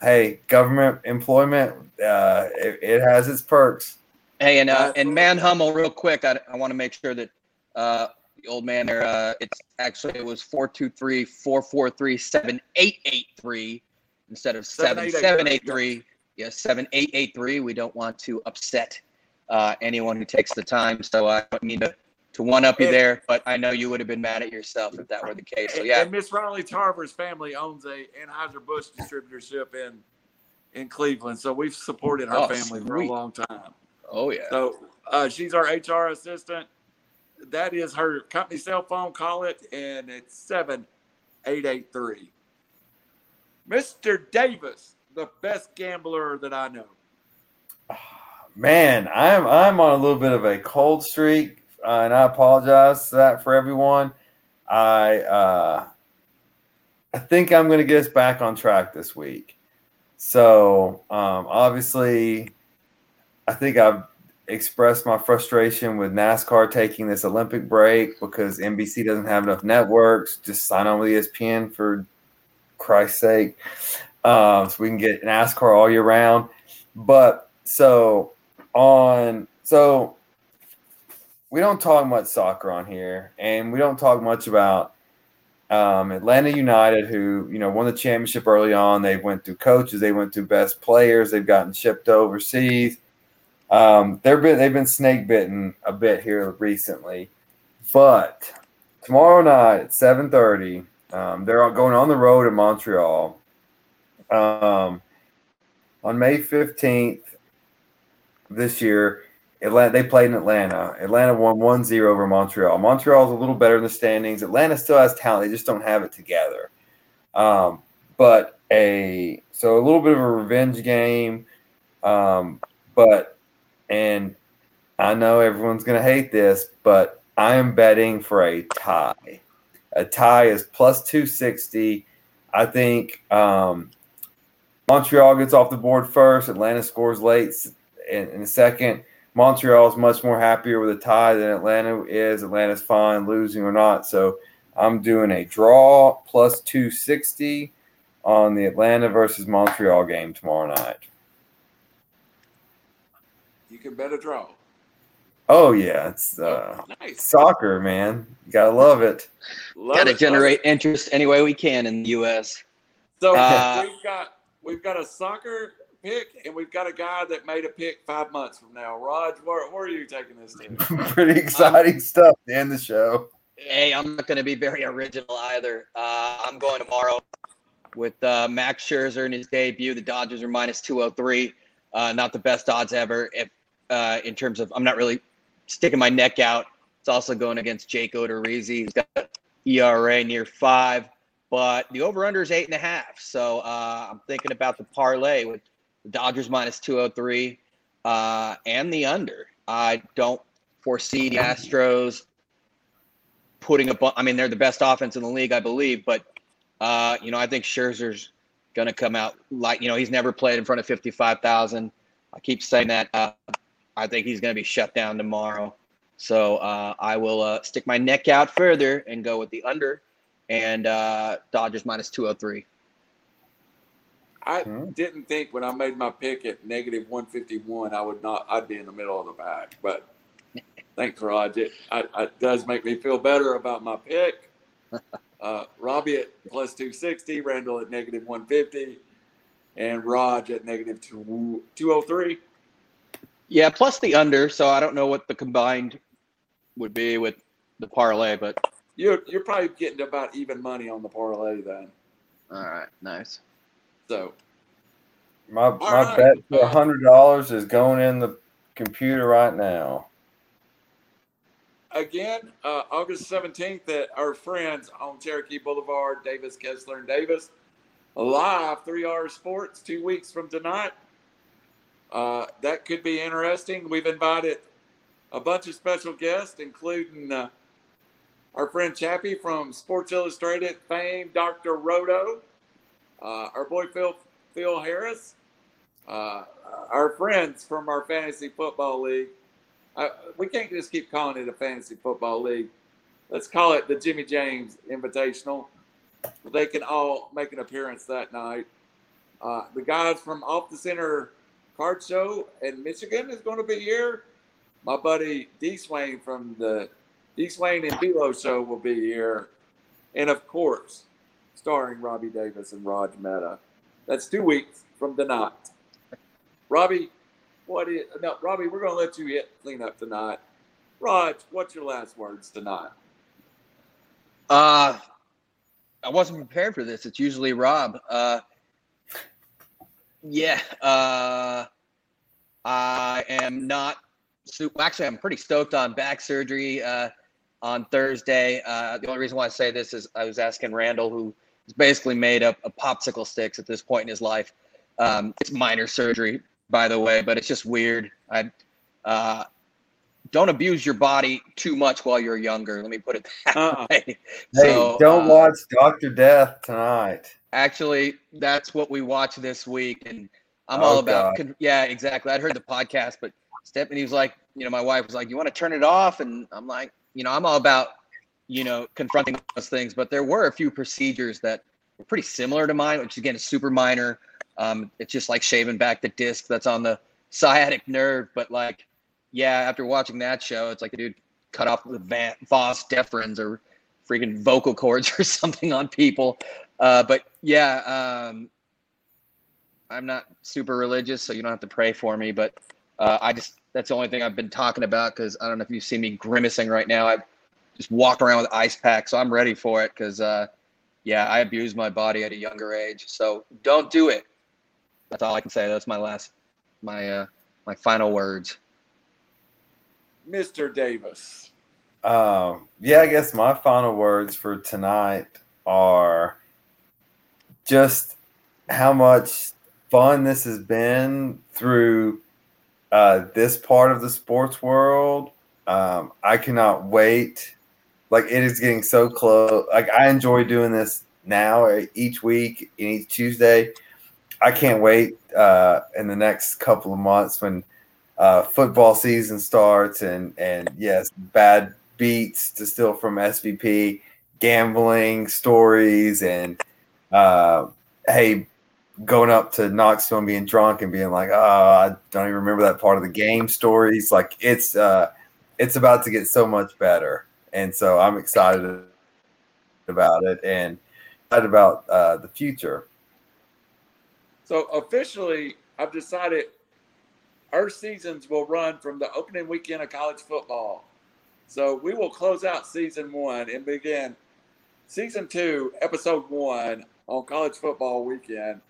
hey, government employment, uh, it, it has its perks. Hey, and uh, and Mann+Hummel, real quick, I, I want to make sure that uh, the old man there, uh, it's actually it was four two three four four three seven eight eight three instead of 7783. Yes, 7883. We don't want to upset uh, anyone who takes the time. So I don't mean to, to one up you Yeah. there, but I know you would have been mad at yourself if that were the case. So yeah, and miss riley tarver's family owns a anheuser-busch distributorship in in cleveland so we've supported her Oh, family for a long time oh yeah. so uh, she's our hr assistant that is her company cell phone call it and it's 7883 mr davis the best gambler that i know Man, I'm I'm on a little bit of a cold streak, uh, and I apologize for that for everyone. I uh, I think I'm going to get us back on track this week. So um, obviously, I think I've expressed my frustration with NASCAR taking this Olympic break because NBC doesn't have enough networks. Just sign on with ESPN for Christ's sake. um, so we can get NASCAR all year round. But so on, so we don't talk much soccer on here, and we don't talk much about um, Atlanta United, who you know won the championship early on. They went through coaches, they went through best players, they've gotten shipped overseas. Um, they've been they've been snake bitten a bit here recently, but tomorrow night at seven thirty, um, they're going on the road in Montreal. Um, on May fifteenth this year, Atlanta they played in Atlanta. Atlanta won 1-0 over Montreal. Montreal is a little better in the standings. Atlanta still has talent; they just don't have it together. Um, but a so a little bit of a revenge game, um, but and I know everyone's going to hate this, but I am betting for a tie. A tie is plus 260. I think um, Montreal gets off the board first. Atlanta scores late in, in the second. Montreal is much more happier with a tie than Atlanta is. Atlanta's fine losing or not. So I'm doing a draw plus 260 on the Atlanta versus Montreal game tomorrow night. You can bet a draw. Oh yeah, it's uh, Nice. soccer, man. You gotta love it. Love Got to it, generate it. interest any way we can in the U.S. So Uh, we've got we've got a soccer pick, and we've got a guy that made a pick five months from now. Raj, where, where are you taking this to? Pretty exciting stuff to end the show. Hey, I'm not going to be very original either. Uh, I'm going tomorrow with uh, Max Scherzer in his debut. The Dodgers are minus 203. Uh, not the best odds ever. If uh, in terms of, I'm not really sticking my neck out. It's also going against Jake Odorizzi. He's got ERA near five, but the over/under is eight and a half. So uh, I'm thinking about the parlay with the Dodgers minus 203 uh, and the under. I don't foresee the Astros putting bu- I mean, they're the best offense in the league, I believe, but uh, you know, I think Scherzer's going to come out like you know he's never played in front of fifty five thousand. I keep saying that. Uh, I think he's going to be shut down tomorrow. So uh, I will uh, stick my neck out further and go with the under and uh, Dodgers minus two hundred three. I Hmm. didn't think when I made my pick at negative 151, I would not. I'd be in the middle of the pack. But thanks, Raj. It, I, it does make me feel better about my pick. Uh, Robbie at plus 260, Randall at negative 150, and Raj at negative two, 203. Yeah, plus the under. So I don't know what the combined would be with the parlay, but You're you're probably getting about even money on the parlay then. all right, nice. So My my right. bet for hundred dollars is going in the computer right now. again, uh, August 17th at our friends on Cherokee Boulevard, Davis, Kessler, and Davis. Live three hour sports two weeks from tonight. Uh, that could be interesting. We've invited a bunch of special guests, including uh, our friend Chappie from Sports Illustrated fame, Dr. Roto, uh, our boy Phil, Phil Harris, uh, our friends from our fantasy football league. Uh, we can't just keep calling it a fantasy football league. Let's call it the Jimmy James Invitational. They can all make an appearance that night. Uh, the guys from Off the Center Card Show in Michigan is going to be here. My buddy D. Swain from the D. Swain and Bilo Show will be here. And of course, starring Robbie Davis and Raj Mehta. That's two weeks from tonight. Robbie, what is no, Robbie? We're gonna let you hit clean up tonight. Raj, what's your last words tonight? Uh, I wasn't prepared for this. It's usually Rob. Uh, yeah. Uh, I am not. Actually, I'm pretty stoked on back surgery uh, on Thursday. Uh, the only reason why I say this is I was asking Randall, who is basically made up of popsicle sticks at this point in his life. Um, it's minor surgery, by the way, but it's just weird. I uh, don't abuse your body too much while you're younger. Let me put it that Uh-uh. way. Hey, So, don't uh, watch Doctor Death tonight. Actually, that's what we watch this week, and I'm Oh, all about. God. Con- yeah, exactly. I'd heard the podcast, but Stephanie was like, you know, my wife was like, "You want to turn it off?" And I'm like, you know, I'm all about, you know, confronting those things. But there were a few procedures that were pretty similar to mine, which again is super minor. Um, it's just like shaving back the disc that's on the sciatic nerve. But like, yeah, after watching that show, it's like the dude cut off the vas deferens or freaking vocal cords or something on people. Uh, but yeah, um, I'm not super religious, so you don't have to pray for me. But uh, I just that's the only thing I've been talking about because I don't know if you see me grimacing right now. I just walk around with ice packs. so I'm ready for it because uh, yeah, I abused my body at a younger age. So don't do it. That's all I can say. That's my last, my uh, my final words. Mr. Davis. Um, yeah, I guess my final words for tonight are just how much fun this has been through uh, this part of the sports world. Um, I cannot wait. Like it is getting so close. Like I enjoy doing this now uh, each week and each Tuesday. I can't wait uh, in the next couple of months when uh, football season starts and and yes, bad beats to steal from SVP, gambling stories, and uh, hey, going up to Knoxville and being drunk and being like, oh, I don't even remember that part of the game stories. Like it's uh, it's about to get so much better, and so I'm excited about it and excited about uh, the future. So officially, I've decided our seasons will run from the opening weekend of college football. So we will close out season one and begin season two, episode one on college football weekend.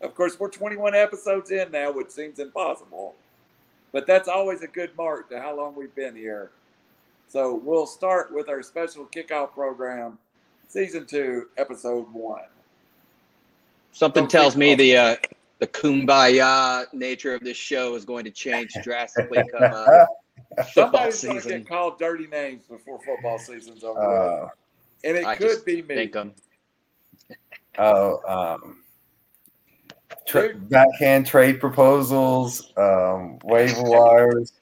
Of course, we're 21 episodes in now, which seems impossible, but that's always a good mark to how long we've been here. So we'll start with our special kickoff program, season two, episode one. Something Don't tells me off. the uh, the kumbaya nature of this show is going to change drastically come uh, football Somebody's going to season. get called dirty names before football season's over. Uh, and it I could be me. think oh, um, tra- backhand trade proposals, um, waiver wires.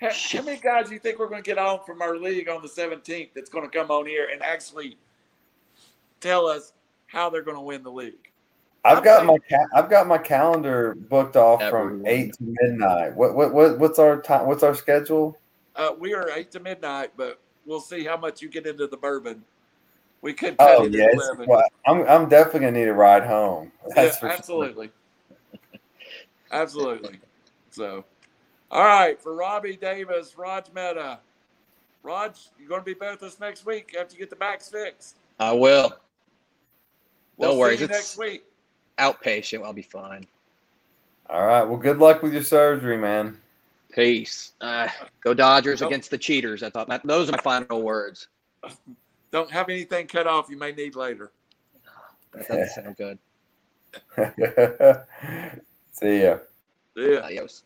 How, how many guys do you think we're going to get on from our league on the 17th that's going to come on here and actually tell us how they're going to win the league? I've got my ca- I've got my calendar booked off from eight to midnight. What what what what's our time? What's our schedule? Uh, we are 8 to midnight, but we'll see how much you get into the bourbon. We could cut Oh it yeah, at it's, 11. well, I'm I'm definitely gonna need a ride home. Yeah, That's for sure. absolutely. absolutely. So, all right, for Robbie Davis, Raj Mehta. Raj, you're going to be back with us next week after you get the backs fixed? I will. We'll No worries, See you it's- next week. Outpatient, I'll be fine. All right. Well, good luck with your surgery, man. Peace. Uh, go Dodgers Nope. against the cheaters. I thought that, those are my final words. Don't have anything cut off you may need later. That doesn't sound good. See ya. Yeah. Adios.